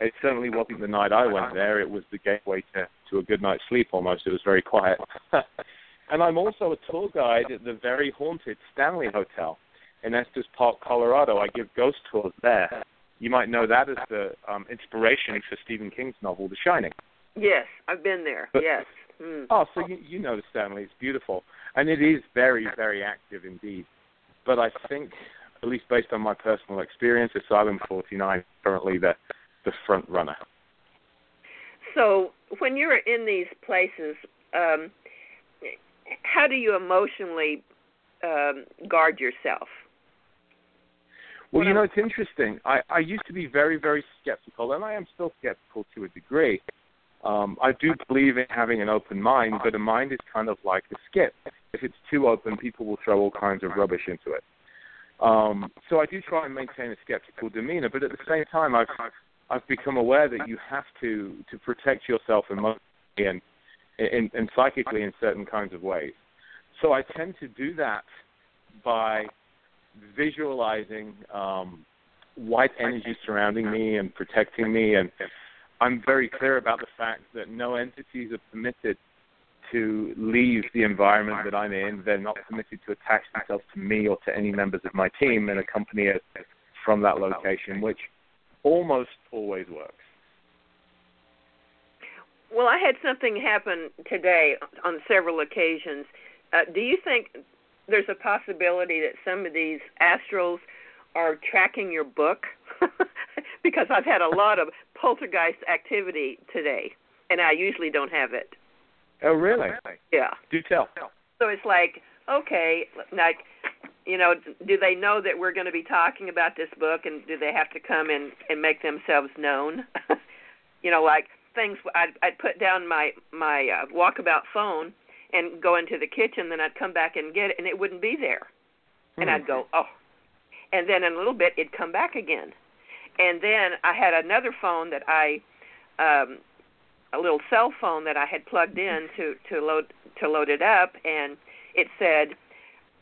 It certainly wasn't the night I went there. It was the gateway to to a good night's sleep almost. It was very quiet. and I'm also a tour guide at the very haunted Stanley Hotel in Estes Park, Colorado. I give ghost tours there. You might know that as the um, inspiration for Stephen King's novel, The Shining. Yes, I've been there. But- yes. Mm. Oh, so you, you know the Stanley. It's beautiful, and it is very, very active indeed. But I think, at least based on my personal experience, Asylum 49 is currently the the front runner. So when you're in these places, um, how do you emotionally um, guard yourself? Well, you know, it's interesting. I, I used to be very, very skeptical, and I am still skeptical to a degree. Um, I do believe in having an open mind, but a mind is kind of like a skip. If it's too open, people will throw all kinds of rubbish into it. Um, so I do try and maintain a skeptical demeanor, but at the same time, I've I've become aware that you have to to protect yourself emotionally and, and, and psychically in certain kinds of ways. So I tend to do that by visualizing um, white energy surrounding me and protecting me, and I'm very clear about the fact that no entities are permitted to leave the environment that I'm in. They're not permitted to attach themselves to me or to any members of my team and accompany us from that location, which almost always works. Well, I had something happen today on several occasions. Uh, do you think there's a possibility that some of these astrals are tracking your book? because I've had a lot of poltergeist activity today, and I usually don't have it. Oh, really? Yeah. Do tell. So it's like, okay, like, you know, do they know that we're going to be talking about this book, and do they have to come and and make themselves known? you know, like things. I'd I'd put down my my uh, walkabout phone and go into the kitchen, then I'd come back and get it, and it wouldn't be there, and I'd go, oh, and then in a little bit it'd come back again, and then I had another phone that I. um a little cell phone that I had plugged in to to load to load it up, and it said,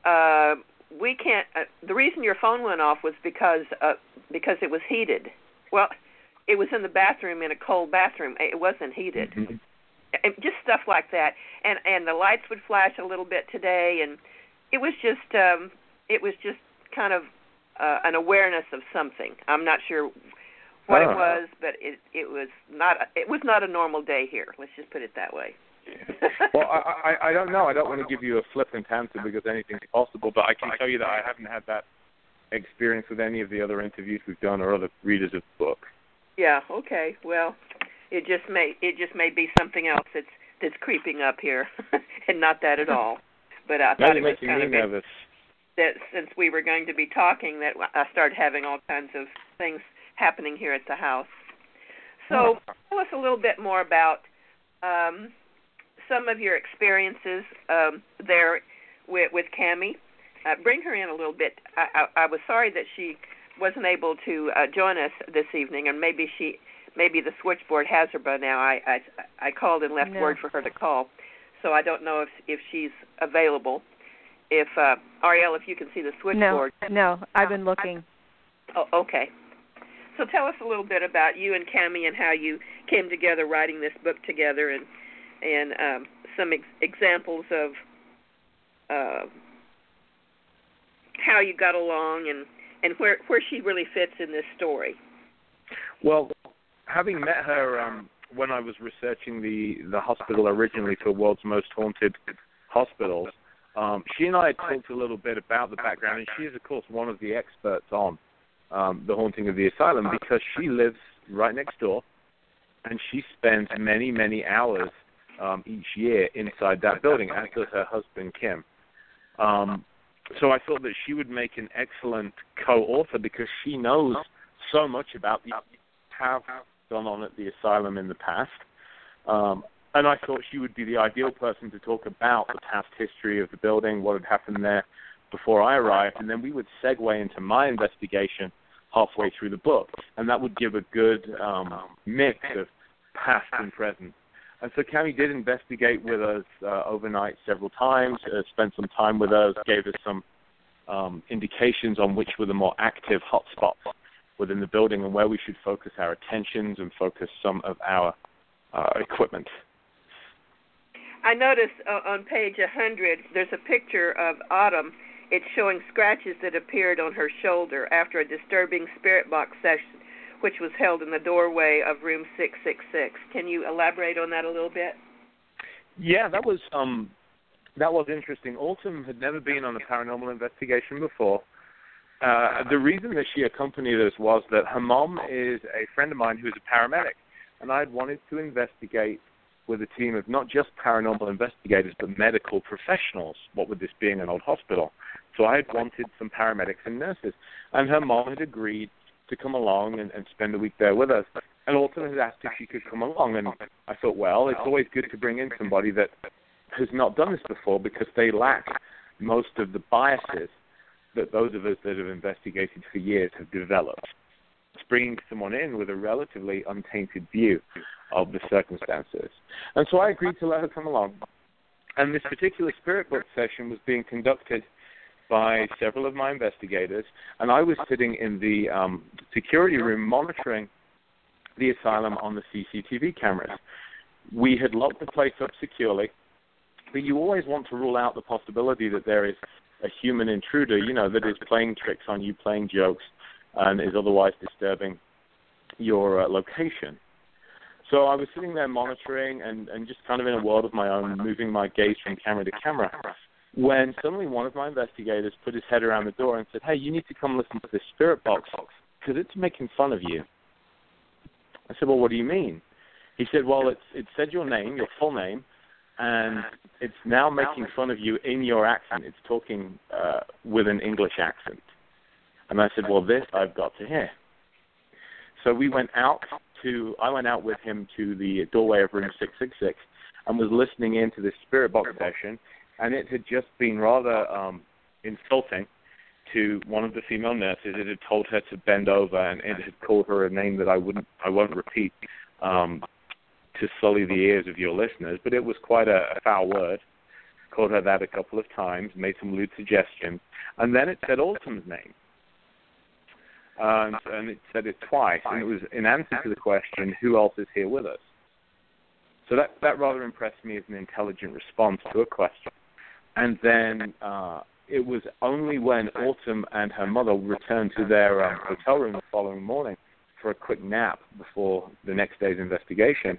uh, "We can't." Uh, the reason your phone went off was because uh, because it was heated. Well, it was in the bathroom in a cold bathroom. It wasn't heated. Mm-hmm. And just stuff like that, and and the lights would flash a little bit today, and it was just um, it was just kind of uh, an awareness of something. I'm not sure what Ah. it was, but it it was not it was not a normal day here. Let's just put it that way. Well, I, I I don't know. I don't want to give you a flippant answer because anything's possible, but I can tell you that I haven't had that experience with any of the other interviews we've done or other readers of the book. yeah. Okay. Well, it just may it just may be something else that's that's creeping up here, and not that at all. But I Now thought it was kind of nervous. that since we were going to be talking, that I started having all kinds of things happening here at the house. So tell us a little bit more about um, some of your experiences um, there with, with Cami. Uh, bring her in a little bit. I, I, I was sorry that she wasn't able to uh, join us this evening, and maybe she, maybe the switchboard has her by now. I I, I called and left No. word for her to call, so I don't know if if she's available. If uh, Ariel, if you can see the No, switchboard. no, I've been looking. Oh, okay. So tell us a little bit about you and Cami and how you came together writing this book together, and and um, some ex- examples of uh, how you got along and and where where she really fits in this story. Well, having met her um, when I was researching the the hospital originally for World's Most Haunted Hospitals, um, she and I had talked a little bit about the background, and she is, of course, one of the experts on um, the haunting of the asylum because she lives right next door, and she spends many many hours um, each year inside that building, as does her husband Kim. Um, so I thought that she would make an excellent co-author because she knows so much about the have gone on at the asylum in the past. Um, and I thought she would be the ideal person to talk about the past history of the building, what had happened there before I arrived, and then we would segue into my investigation halfway through the book, and that would give a good um, mix of past and present. And so Cami did investigate with us uh, overnight several times, uh, spent some time with us, gave us some um, indications on which were the more active hotspots within the building and where we should focus our attentions and focus some of our uh, equipment. I noticed uh, on page 100 there's a picture of Autumn. It's showing scratches that appeared on her shoulder after a disturbing spirit box session, which was held in the doorway of room 666. Can you elaborate on that a little bit? Yeah, that was um, that was interesting. Autumn had never been on a paranormal investigation before. Uh, the reason that she accompanied us was that her mom is a friend of mine who is a paramedic, and I had wanted to investigate with a team of not just paranormal investigators but medical professionals. What with this being an old hospital, so I had wanted some paramedics and nurses, and her mom had agreed to come along and, and spend a week there with us. And Autumn had asked if she could come along, and I thought, well, it's always good to bring in somebody that has not done this before because they lack most of the biases that those of us that have investigated for years have developed. It's bringing someone in with a relatively untainted view of the circumstances. And so I agreed to let her come along. And this particular spirit box session was being conducted by several of my investigators, and I was sitting in the um, security room monitoring the asylum on the CCTV cameras. We had locked the place up securely, but you always want to rule out the possibility that there is a human intruder, you know, that is playing tricks on you, playing jokes, and is otherwise disturbing your uh, location. So I was sitting there monitoring and, and just kind of in a world of my own, moving my gaze from camera to camera, when suddenly one of my investigators put his head around the door and said, Hey, you need to come listen to this spirit box because it's making fun of you. I said, Well, what do you mean? He said, Well, it's, it said your name, your full name, and it's now making fun of you in your accent. It's talking uh, with an English accent. And I said, well, this I've got to hear. So we went out to, I went out with him to the doorway of room 666 and was listening into this spirit box session, and it had just been rather um, insulting to one of the female nurses. It had told her to bend over, and it had called her a name that I wouldn't, I won't repeat. Um, to sully the ears of your listeners, but it was quite a, a foul word. Called her that a couple of times, made some lewd suggestions, and then it said Autumn's name. and, and it said it twice, and it was in answer to the question, "Who else is here with us?" So that that rather impressed me as an intelligent response to a question. And then uh, it was only when Autumn and her mother returned to their um, hotel room the following morning for a quick nap before the next day's investigation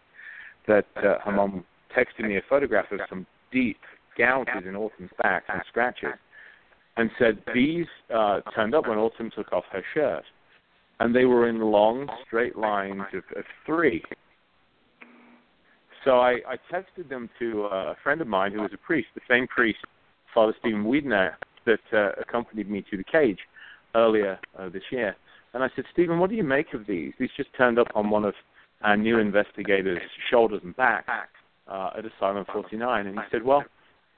that uh, her mom texted me a photograph of some deep gouges in Autumn's back and scratches, and said these uh, turned up when Autumn took off her shirt, and they were in long straight lines of, of three. So I, I texted them to a friend of mine who was a priest, the same priest, Father Stephen Wiedner, that uh, accompanied me to the cage earlier uh, this year. And I said, Stephen, what do you make of these? These just turned up on one of and new investigators' shoulders and back uh, at Asylum 49. And he said, well,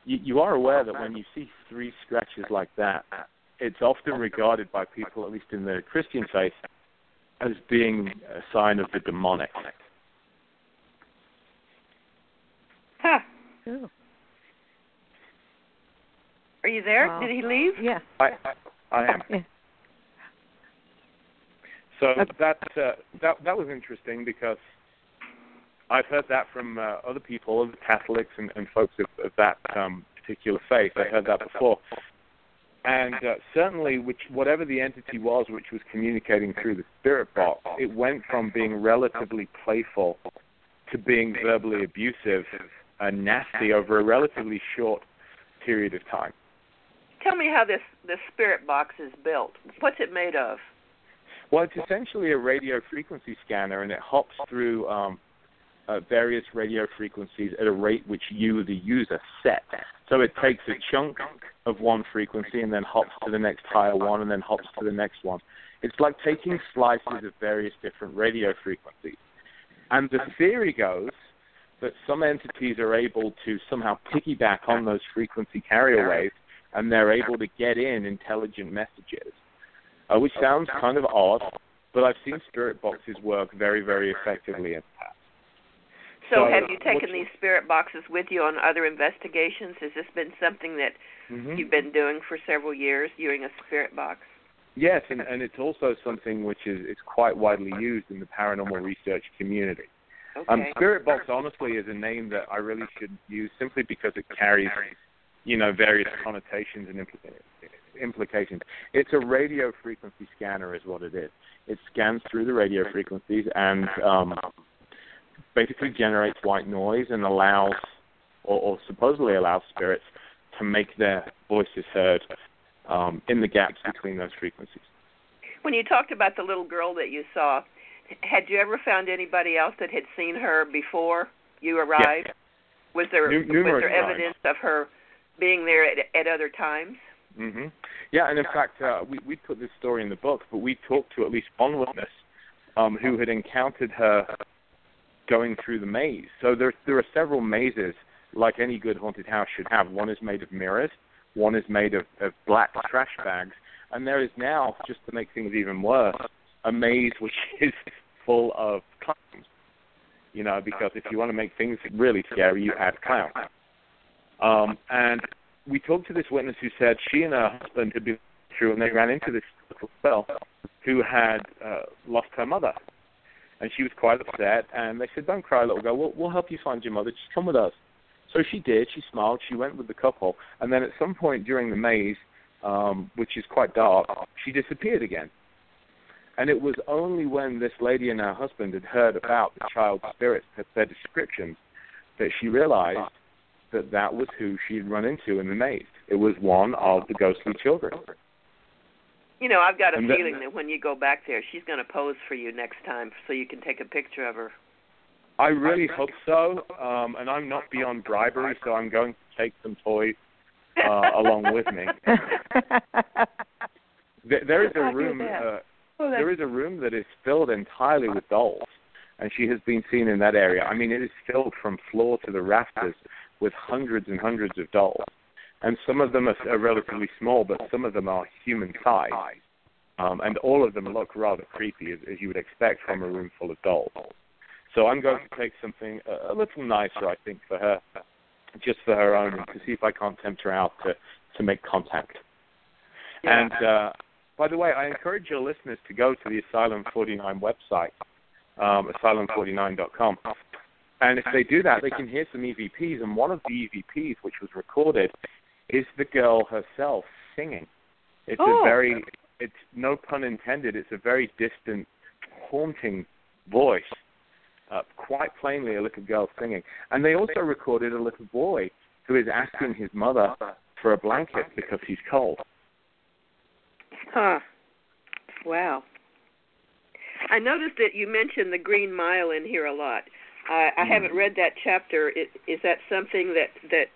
you, you are aware that when you see three scratches like that, it's often regarded by people, at least in the Christian faith, as being a sign of the demonic. Huh. Are you there? Did he leave? Yeah. I, I, I am. Yeah. So that uh, that that was interesting because I've heard that from uh, other people, other Catholics and, and folks of, of that um, particular faith. I heard that before, and uh, certainly, which whatever the entity was, which was communicating through the spirit box, it went from being relatively playful to being verbally abusive and nasty over a relatively short period of time. Tell me how this this spirit box is built. What's it made of? Well, it's essentially a radio frequency scanner, and it hops through um, uh, various radio frequencies at a rate which you, the user, set. So it takes a chunk of one frequency and then hops to the next higher one and then hops to the next one. It's like taking slices of various different radio frequencies. And the theory goes that some entities are able to somehow piggyback on those frequency carrier waves and they're able to get in intelligent messages, uh, which sounds kind of odd, but I've seen spirit boxes work very, very effectively in the past. So, so have you taken these spirit boxes with you on other investigations? Has this been something that mm-hmm. you've been doing for several years, using a spirit box? Yes, and, and it's also something which is, is quite widely used in the paranormal research community. Okay. Um, spirit box, honestly, is a name that I really should use simply because it carries, you know, various connotations and impl- implications. It's a radio frequency scanner, is what it is. It scans through the radio frequencies and um, basically generates white noise and allows, or, or supposedly allows spirits to make their voices heard um, in the gaps between those frequencies. When you talked about the little girl that you saw, had you ever found anybody else that had seen her before you arrived? Yes. Was there N- was there evidence times. of her being there at, at other times? Hmm Yeah, and in fact, uh, we we put this story in the book, but we talked to at least one witness um, who had encountered her going through the maze. So there there are several mazes like any good haunted house should have. One is made of mirrors, one is made of, of black trash bags, and there is now, just to make things even worse, a maze which is full of clowns. You know, because if you want to make things really scary, you add clowns. Um, and we talked to this witness who said she and her husband had been through and they ran into this little girl who had uh, lost her mother and she was quite upset. And they said, "Don't cry, little girl. We'll, we'll help you find your mother. Just come with us." So she did. She smiled. She went with the couple, and then at some point during the maze, um, which is quite dark, she disappeared again. And it was only when this lady and her husband had heard about the child's spirits, their descriptions, that she realized that that was who she had run into in the maze. It was one of the ghostly children. You know, I've got a and feeling that, that when you go back there, she's going to pose for you next time, so you can take a picture of her. I really hope so, um, and I'm not beyond bribery, so I'm going to take some toys uh, along with me. there, there is a room. Uh, there is a room that is filled entirely with dolls, and she has been seen in that area. I mean, it is filled from floor to the rafters with hundreds and hundreds of dolls and some of them are, are relatively small, but some of them are human size, um, and all of them look rather creepy, as, as you would expect from a room full of dolls. So I'm going to take something a, a little nicer, I think, for her, just for her own, to see if I can't tempt her out to to make contact. Yeah. And uh, by the way, I encourage your listeners to go to the Asylum 49 website, um, asylum49.com. And if they do that, they can hear some EVPs. And one of the EVPs, which was recorded, is the girl herself singing. It's oh. a very, it's no pun intended. It's a very distant, haunting voice. Uh, quite plainly, a little girl singing, and they also recorded a little boy who is asking his mother for a blanket because he's cold. Huh. Wow. I noticed that you mentioned the Green Mile in here a lot. I, I mm. haven't read that chapter. Is, is that something that that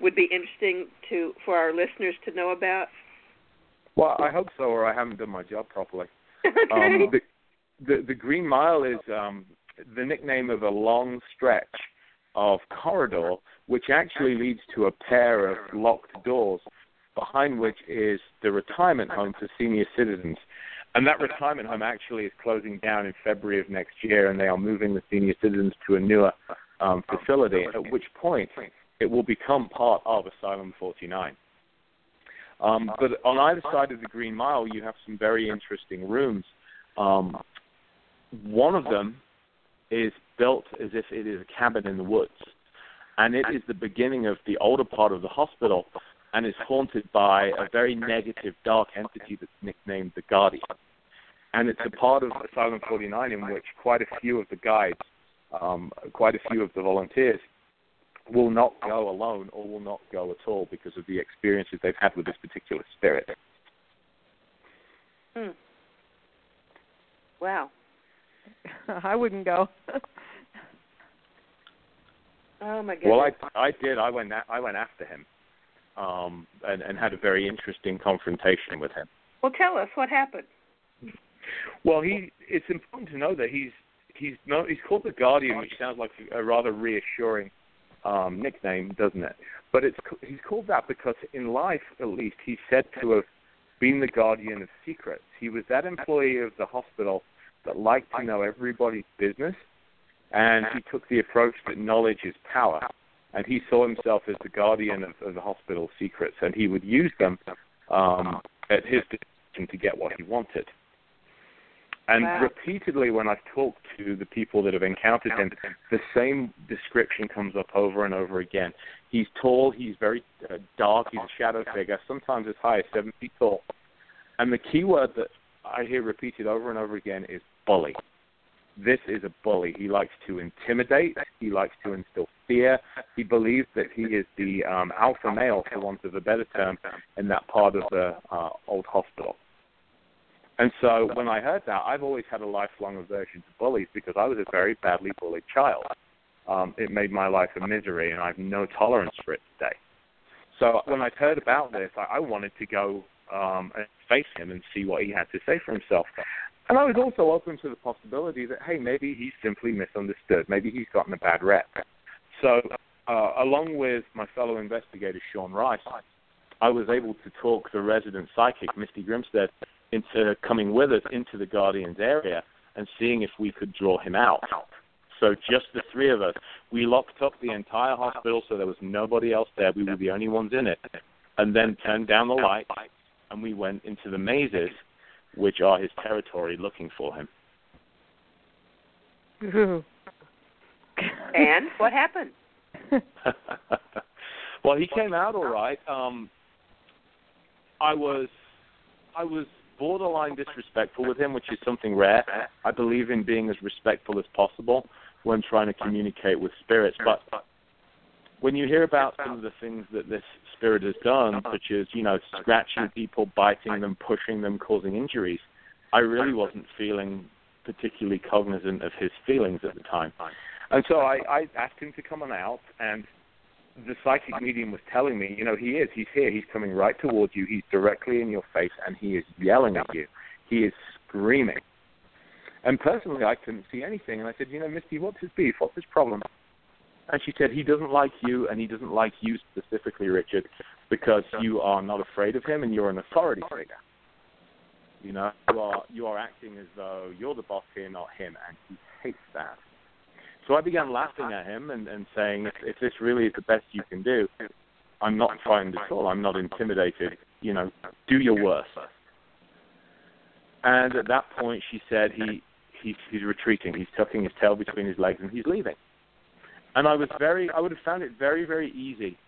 would be interesting to for our listeners to know about? Well, I hope so, or I haven't done my job properly. okay. Um, the, the, the Green Mile is um, the nickname of a long stretch of corridor, which actually leads to a pair of locked doors, behind which is the retirement home for senior citizens. And that retirement home actually is closing down in February of next year, and they are moving the senior citizens to a newer um, facility. At which point, it will become part of Asylum 49. Um, but on either side of the Green Mile, you have some very interesting rooms. Um, one of them is built as if it is a cabin in the woods, and it is the beginning of the older part of the hospital, and is haunted by a very negative, dark entity that's nicknamed the Guardian. And it's a part of Asylum 49 in which quite a few of the guides, um, quite a few of the volunteers, will not go alone or will not go at all because of the experiences they've had with this particular spirit. Hmm. Wow. I wouldn't go. oh my goodness. Well, I I did. I went I went after him, um, and and had a very interesting confrontation with him. Well, tell us what happened. Well, he it's important to know that he's he's no he's called the Guardian, which sounds like a rather reassuring um, nickname, doesn't it? But it's he's called that because in life, at least, he's said to have been the guardian of secrets. He was that employee of the hospital that liked to know everybody's business, and he took the approach that knowledge is power. And he saw himself as the guardian of, of the hospital secrets, and he would use them um, at his discretion to get what he wanted. And wow. repeatedly, when I've talked to the people that have encountered him, the same description comes up over and over again. He's tall, he's very uh, dark, he's a shadow figure, sometimes as high as seven feet tall. And the key word that I hear repeated over and over again is bully. This is a bully. He likes to intimidate. He likes to instill fear. He believes that he is the um, alpha male, for want of a better term, in that part of the uh, old hospital. And so when I heard that, I've always had a lifelong aversion to bullies because I was a very badly bullied child. Um, it made my life a misery, and I have no tolerance for it today. So when I heard about this, I, I wanted to go um, and face him and see what he had to say for himself. And I was also open to the possibility that, hey, maybe he's simply misunderstood. Maybe he's gotten a bad rep. So, uh, along with my fellow investigator, Sean Rice, I was able to talk the resident psychic, Misty Grimstead, into coming with us into the Guardian's area and seeing if we could draw him out. So just the three of us. We locked up the entire hospital so there was nobody else there. We were the only ones in it. And then turned down the lights and we went into the mazes, which are his territory, looking for him. and what happened? well, he came out all right. Um, I was, I was borderline disrespectful with him, which is something rare. I believe in being as respectful as possible when trying to communicate with spirits. But when you hear about some of the things that this spirit has done, such as you know scratching people, biting them, pushing them, causing injuries, I really wasn't feeling particularly cognizant of his feelings at the time. And so I, I asked him to come on out, and the psychic medium was telling me, you know, he is, he's here, he's coming right towards you, he's directly in your face, and he is yelling at you, he is screaming. And personally, I couldn't see anything, and I said, you know, Misty, what's his beef? What's his problem? And she said, he doesn't like you, and he doesn't like you specifically, Richard, because you are not afraid of him, and you're an authority figure. You know, you are you are acting as though you're the boss here, not him, and he hates that. So I began laughing at him and, and saying, if, if this really is the best you can do, I'm not frightened at all. I'm not intimidated. You know, do your worst. And at that point, she said, he, he's, he's retreating. He's tucking his tail between his legs and he's leaving. And I was very, I would have found it very, very easy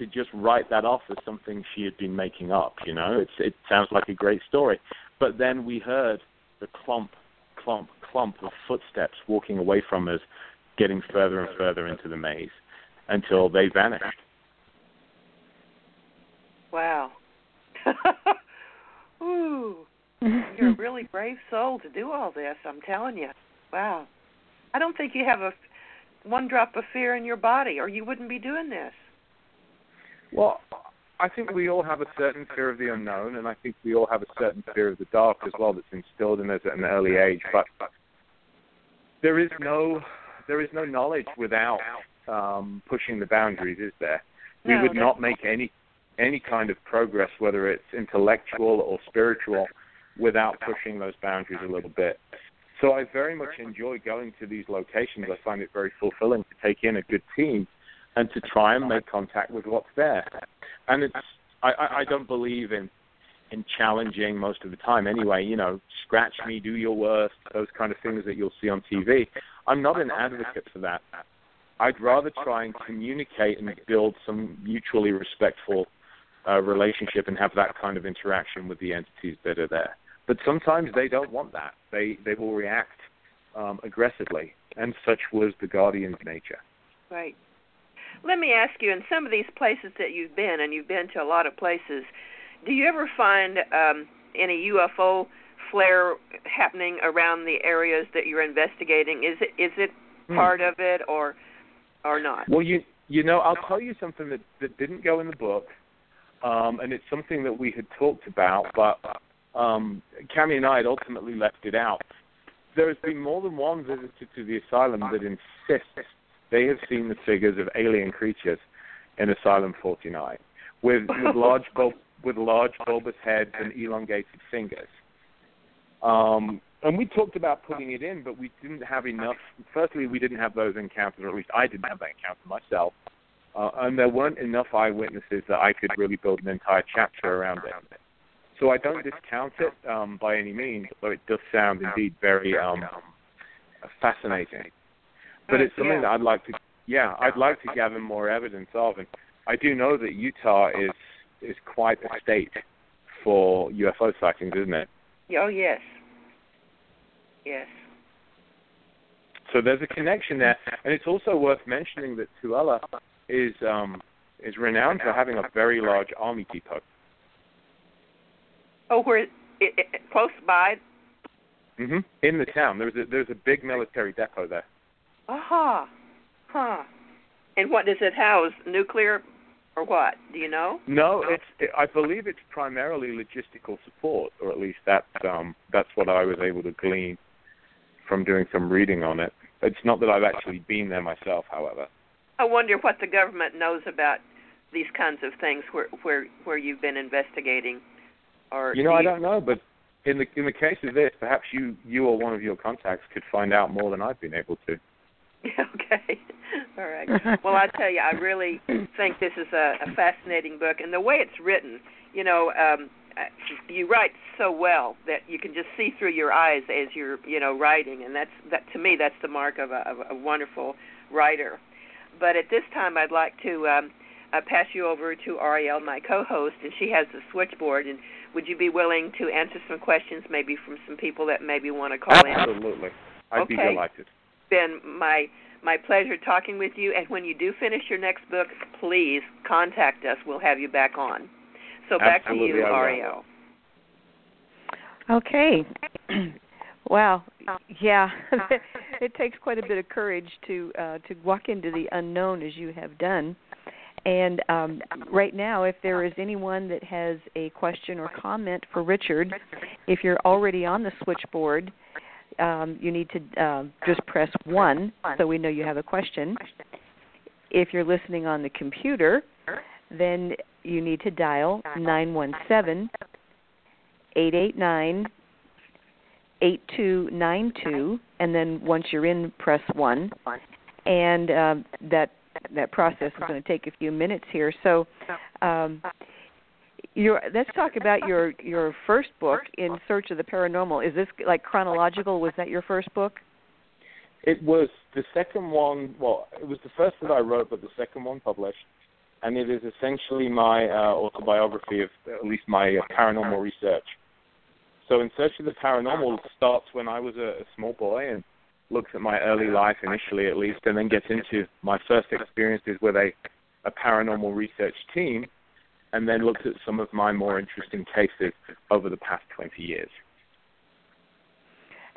to just write that off as something she had been making up. You know, it's, it sounds like a great story. But then we heard the clump, clump, clump of footsteps walking away from us, getting further and further into the maze until they vanished. Wow. Ooh. You're a really brave soul to do all this, I'm telling you. Wow. I don't think you have a one drop of fear in your body or you wouldn't be doing this. Well, I think we all have a certain fear of the unknown, and I think we all have a certain fear of the dark as well that's instilled in us at an early age. But there is no there is no knowledge without um, pushing the boundaries, is there? We No, would not make any any kind of progress, whether it's intellectual or spiritual, without pushing those boundaries a little bit. So I very much enjoy going to these locations. I find it very fulfilling to take in a good team and to try and make contact with what's there. And it's I, I, I don't believe in in challenging most of the time anyway, you know, scratch me, do your worst, those kind of things that you'll see on TV. I'm not an advocate for that. I'd rather try and communicate and build some mutually respectful uh, relationship and have that kind of interaction with the entities that are there. But sometimes they don't want that. They they will react um, aggressively, and such was the guardian's nature. Right. Let me ask you in some of these places that you've been and you've been to a lot of places, do you ever find um any UFO flare happening around the areas that you're investigating? Is it is it Hmm. part of it or or not? Well, you you know, I'll tell you something that that didn't go in the book, um, and it's something that we had talked about, but um, Cami and I had ultimately left it out. There has been more than one visitor to the asylum that insists they have seen the figures of alien creatures in Asylum 49, with with large bulb, with large bulbous heads and elongated fingers. Um, and we talked about putting it in, but we didn't have enough. Firstly, we didn't have those encounters, or at least I didn't have that encounter myself. Uh, and there weren't enough eyewitnesses that I could really build an entire chapter around it. So I don't discount it um, by any means, though it does sound indeed very um, fascinating. But it's something that I'd like to, yeah, I'd like to gather more evidence of. And I do know that Utah is is quite a state for UFO sightings, isn't it? Oh yes. Yes. So there's a connection there, and it's also worth mentioning that Tooele is um, is renowned for having a very large army depot. Oh, where it, it, close by? hmm In the town, there's a there's a big military depot there. Aha. Huh. And what does it house? Nuclear or what? Do you know? No, it's it, I believe it's primarily logistical support, or at least that's um, that's what I was able to glean from doing some reading on it. It's not that I've actually been there myself, however. I wonder what the government knows about these kinds of things where where where you've been investigating or You know, I don't know, but in the in the case of this, perhaps you you or one of your contacts could find out more than I've been able to. okay. All right. Well, I tell you, I really think this is a, a fascinating book, and the way it's written, you know, um, you write so well that you can just see through your eyes as you're, you know, writing, and that's that to me that's the mark of a, of a wonderful writer. But at this time, I'd like to um, uh, pass you over to Ariel, my co-host, and she has the switchboard. And would you be willing to answer some questions, maybe from some people that maybe want to call in? Absolutely, I'd be delighted. Okay. delighted. been my my pleasure talking with you. And when you do finish your next book, please contact us. We'll have you back on. So back Absolutely, to you, I will. Ariel. Okay. wow. Yeah. it takes quite a bit of courage to uh to walk into the unknown as you have done. And um right now if there is anyone that has a question or comment for Richard, if you're already on the switchboard, um you need to um just press 1 so we know you have a question. If you're listening on the computer, then you need to dial 917 889 8292 and then once you're in press 1 and um, that that process is going to take a few minutes here. So um, your let's talk about your your first book in search of the paranormal. Is this like chronological? Was that your first book? It was the second one. Well, it was the first that I wrote, but the second one published, and it is essentially my uh, autobiography of at least my uh, paranormal research. So, In Search of the Paranormal starts when I was a, a small boy and looks at my early life initially, at least, and then gets into my first experiences with a, a paranormal research team, and then looks at some of my more interesting cases over the past 20 years.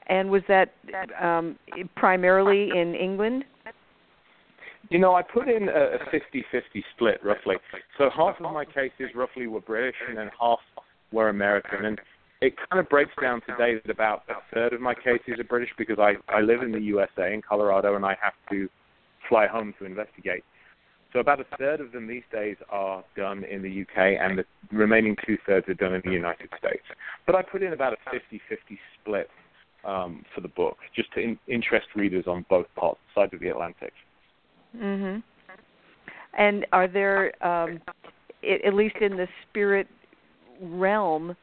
and was that um, primarily in England You know, I put in a, a 50-50 split roughly. So half of my cases roughly were British, and then half were American. And it kind of breaks down today that about a third of my cases are British because I I live in the USA in Colorado, and I have to fly home to investigate. So about a third of them these days are done in the UK, and the remaining two thirds are done in the United States. But I put in about a 50-50 split um, for the book, just to in, interest readers on both parts sides of the Atlantic. Mhm. And are there, um, at least in the spirit realm,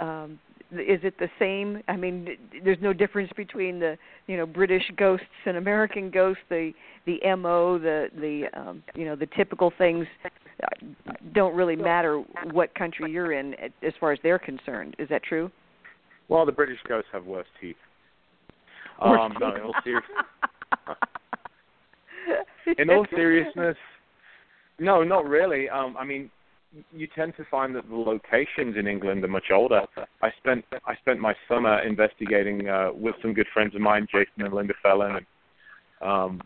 um, is it the same? I mean, there's no difference between the you know British ghosts and American ghosts. The the mo, the the um, you know the typical things uh, don't really matter what country you're in as far as they're concerned. Is that true? Well, the British ghosts have worse teeth. Um, no, in all, in all seriousness, no, not really. Um, I mean, you tend to find that the locations in England are much older. I spent I spent my summer investigating uh, with some good friends of mine, Jason and Linda Fellon, and um,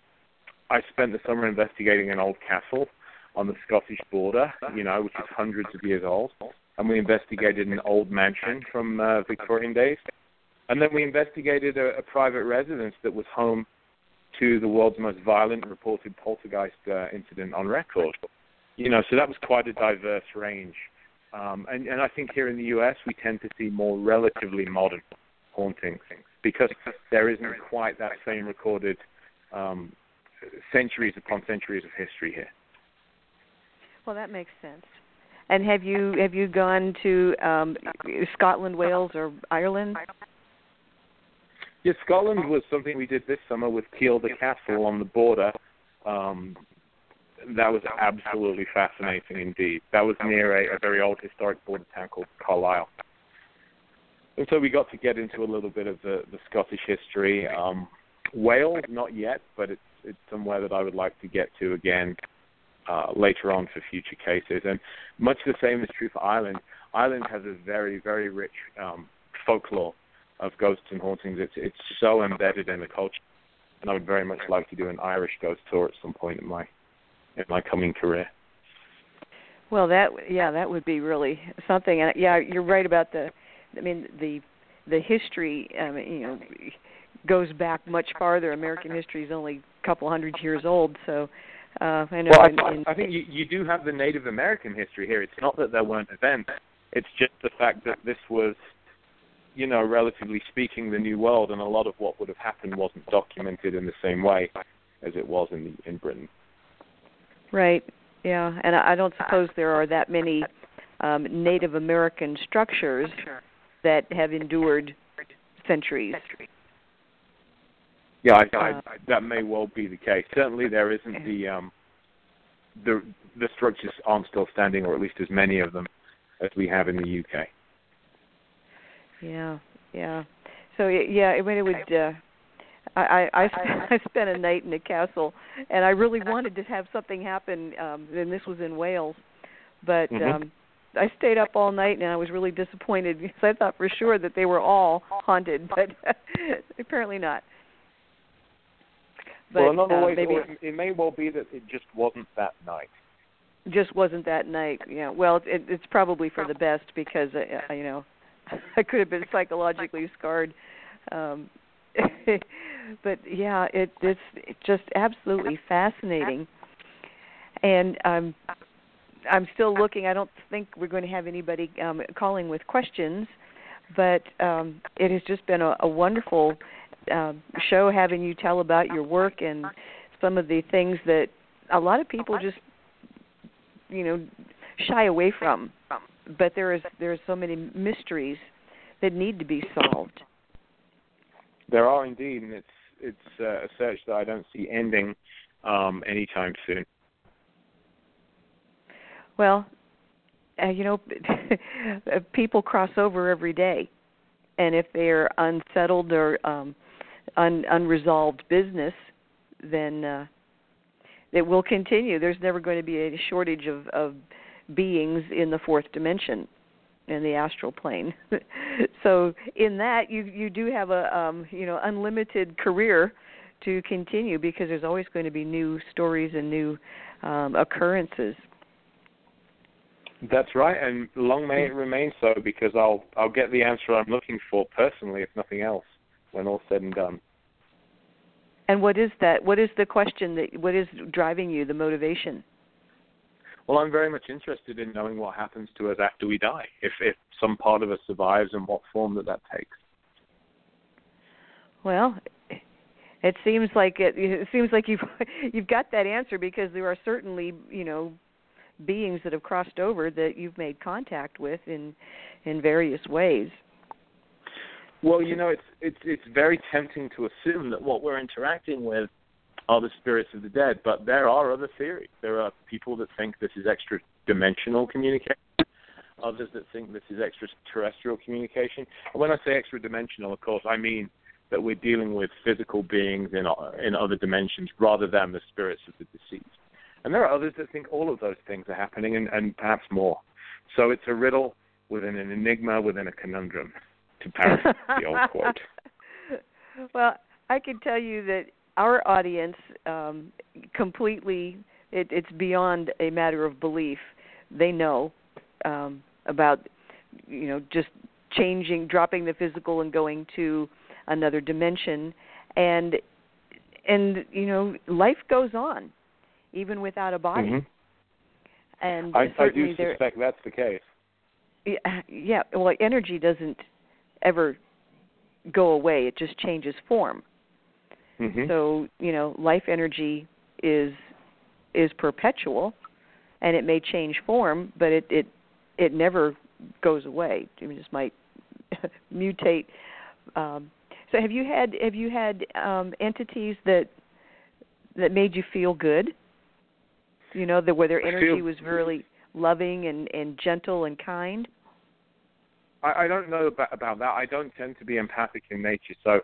I spent the summer investigating an old castle on the Scottish border, you know, which is hundreds of years old, and we investigated an old mansion from uh, Victorian days, and then we investigated a, a private residence that was home to the world's most violent reported poltergeist uh, incident on record you know, so that was quite a diverse range. Um, and, and I think here in the U.S. we tend to see more relatively modern haunting things because there isn't quite that same recorded um, centuries upon centuries of history here. Well, that makes sense. And have you have you gone to um, Scotland, Wales, or Ireland? Yeah, Scotland was something we did this summer with Kielder Castle on the border. Um, that was absolutely fascinating indeed. That was near a, a very old historic border town called Carlisle. And so we got to get into a little bit of the, the Scottish history. Um, Wales, not yet, but it's it's somewhere that I would like to get to again uh, later on for future cases. And much the same is true for Ireland. Ireland has a very very rich um, folklore of ghosts and hauntings. It's it's so embedded in the culture, and I would very much like to do an Irish ghost tour at some point in my in my coming career. Well, that yeah, that would be really something. And yeah, you're right about the. I mean, the the history. Um, you know, goes back much farther. American history is only a couple hundred years old, so. Uh, I know well, in, I, in, I think you, you do have the Native American history here. It's not that there weren't events; it's just the fact that this was, you know, relatively speaking, the New World, and a lot of what would have happened wasn't documented in the same way as it was in the, in Britain. Right. Yeah, and I don't suppose there are that many um, Native American structures that have endured centuries. Yeah, I, I, uh, that may well be the case. Certainly, there isn't the um, the the structures aren't still standing, or at least as many of them as we have in the UK. Yeah, yeah. So yeah, I mean, it would. Uh, I I, I spent a night in a castle, and I really wanted to have something happen. Um, and this was in Wales, but mm-hmm. um, I stayed up all night, and I was really disappointed because I thought for sure that they were all haunted, but apparently not. But, well, another uh, way, maybe it may well be that it just wasn't that night. Just wasn't that night. Yeah. Well, it, it's probably for the best because uh, you know I could have been psychologically scarred um but yeah, it, it's just absolutely fascinating. And um, I'm still looking. I don't think we're going to have anybody um, calling with questions, but um, it has just been a, a wonderful uh, show having you tell about your work and some of the things that a lot of people just, you know, shy away from. But there is there are so many mysteries that need to be solved. There are indeed, and it's it's uh, a search that I don't see ending um, anytime soon. Well, uh, you know, people cross over every day, and if they're unsettled or um, un- unresolved business, then uh, it will continue. There's never going to be a shortage of, of beings in the fourth dimension in the astral plane. so in that you you do have a um, you know unlimited career to continue because there's always going to be new stories and new um, occurrences. That's right, and long may it remain so because I'll I'll get the answer I'm looking for personally, if nothing else, when all's said and done. And what is that? What is the question that what is driving you? The motivation? Well, I'm very much interested in knowing what happens to us after we die. If if some part of us survives, and what form that that takes. Well, it seems like it, it seems like you've you've got that answer because there are certainly you know beings that have crossed over that you've made contact with in in various ways. Well, you know, it's it's it's very tempting to assume that what we're interacting with are the spirits of the dead. But there are other theories. There are people that think this is extra dimensional communication, others that think this is extraterrestrial communication. And when I say extra dimensional, of course, I mean that we're dealing with physical beings in in other dimensions rather than the spirits of the deceased. And there are others that think all of those things are happening and, and perhaps more. So it's a riddle within an enigma within a conundrum, to paraphrase the old quote. Well, I can tell you that our audience um, completely it, it's beyond a matter of belief. They know um, about you know just changing, dropping the physical and going to another dimension, and and you know life goes on even without a body. Mm-hmm. And I, I do suspect that's the case. Yeah, yeah. Well, energy doesn't ever go away; it just changes form. Mm-hmm. So you know, life energy is is perpetual, and it may change form, but it it it never goes away. It just might mutate. Um, so have you had have you had um, entities that that made you feel good? You know, that where their energy feel, was really loving and and gentle and kind. I, I don't know about about that. I don't tend to be empathic in nature, so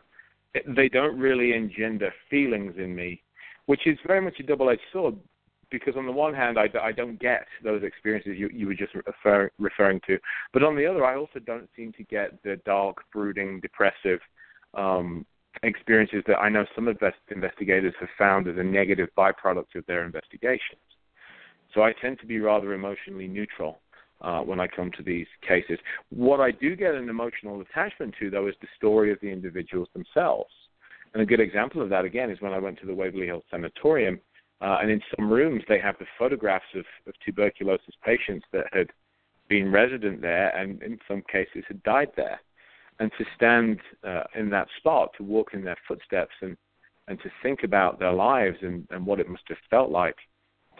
they don't really engender feelings in me, which is very much a double-edged sword. Because on the one hand, I, I don't get those experiences you, you were just refer, referring to, but on the other, I also don't seem to get the dark, brooding, depressive um, experiences that I know some invest- investigators have found as a negative byproduct of their investigations. So I tend to be rather emotionally neutral uh, when I come to these cases. What I do get an emotional attachment to, though, is the story of the individuals themselves. And a good example of that, again, is when I went to the Waverly Hills Sanatorium, uh, and in some rooms they have the photographs of, of tuberculosis patients that had been resident there and in some cases had died there. And to stand uh, in that spot, to walk in their footsteps and, and to think about their lives and, and what it must have felt like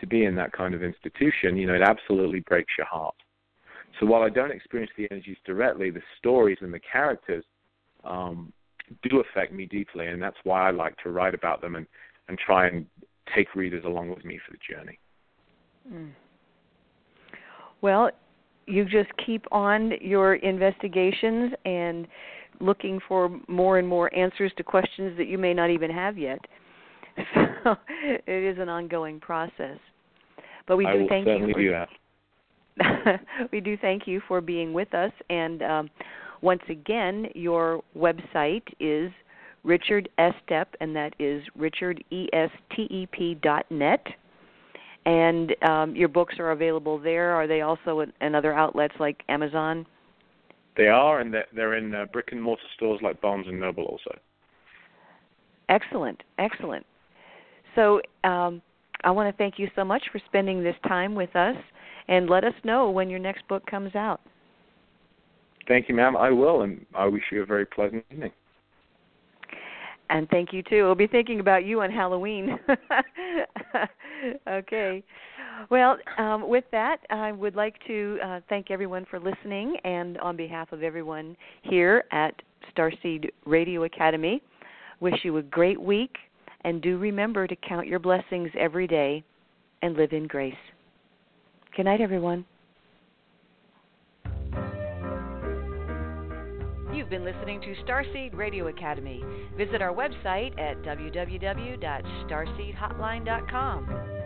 to be in that kind of institution, you know, it absolutely breaks your heart. So while I don't experience the energies directly, the stories and the characters um, do affect me deeply, and that's why I like to write about them and, and try and take readers along with me for the journey. Mm. Well, you just keep on your investigations and looking for more and more answers to questions that you may not even have yet. So it is an ongoing process. But we do thank you. For, do that. we do thank you for being with us. And um, once again, your website is Richard Estep, and that is richardestep dot net. And um, your books are available there. Are they also in, other outlets like Amazon? They are, and they're, they're in uh, brick and mortar stores like Barnes and Noble also. Excellent, excellent. So um, I want to thank you so much for spending this time with us and let us know when your next book comes out. Thank you, ma'am. I will, and I wish you a very pleasant evening. And thank you too. We'll be thinking about you on Halloween. okay. Well, um, with that, I would like to uh, thank everyone for listening, and on behalf of everyone here at Starseed Radio Academy, wish you a great week, and do remember to count your blessings every day and live in grace. Good night, everyone. You've been listening to Starseed Radio Academy. Visit our website at www.starseedhotline.com.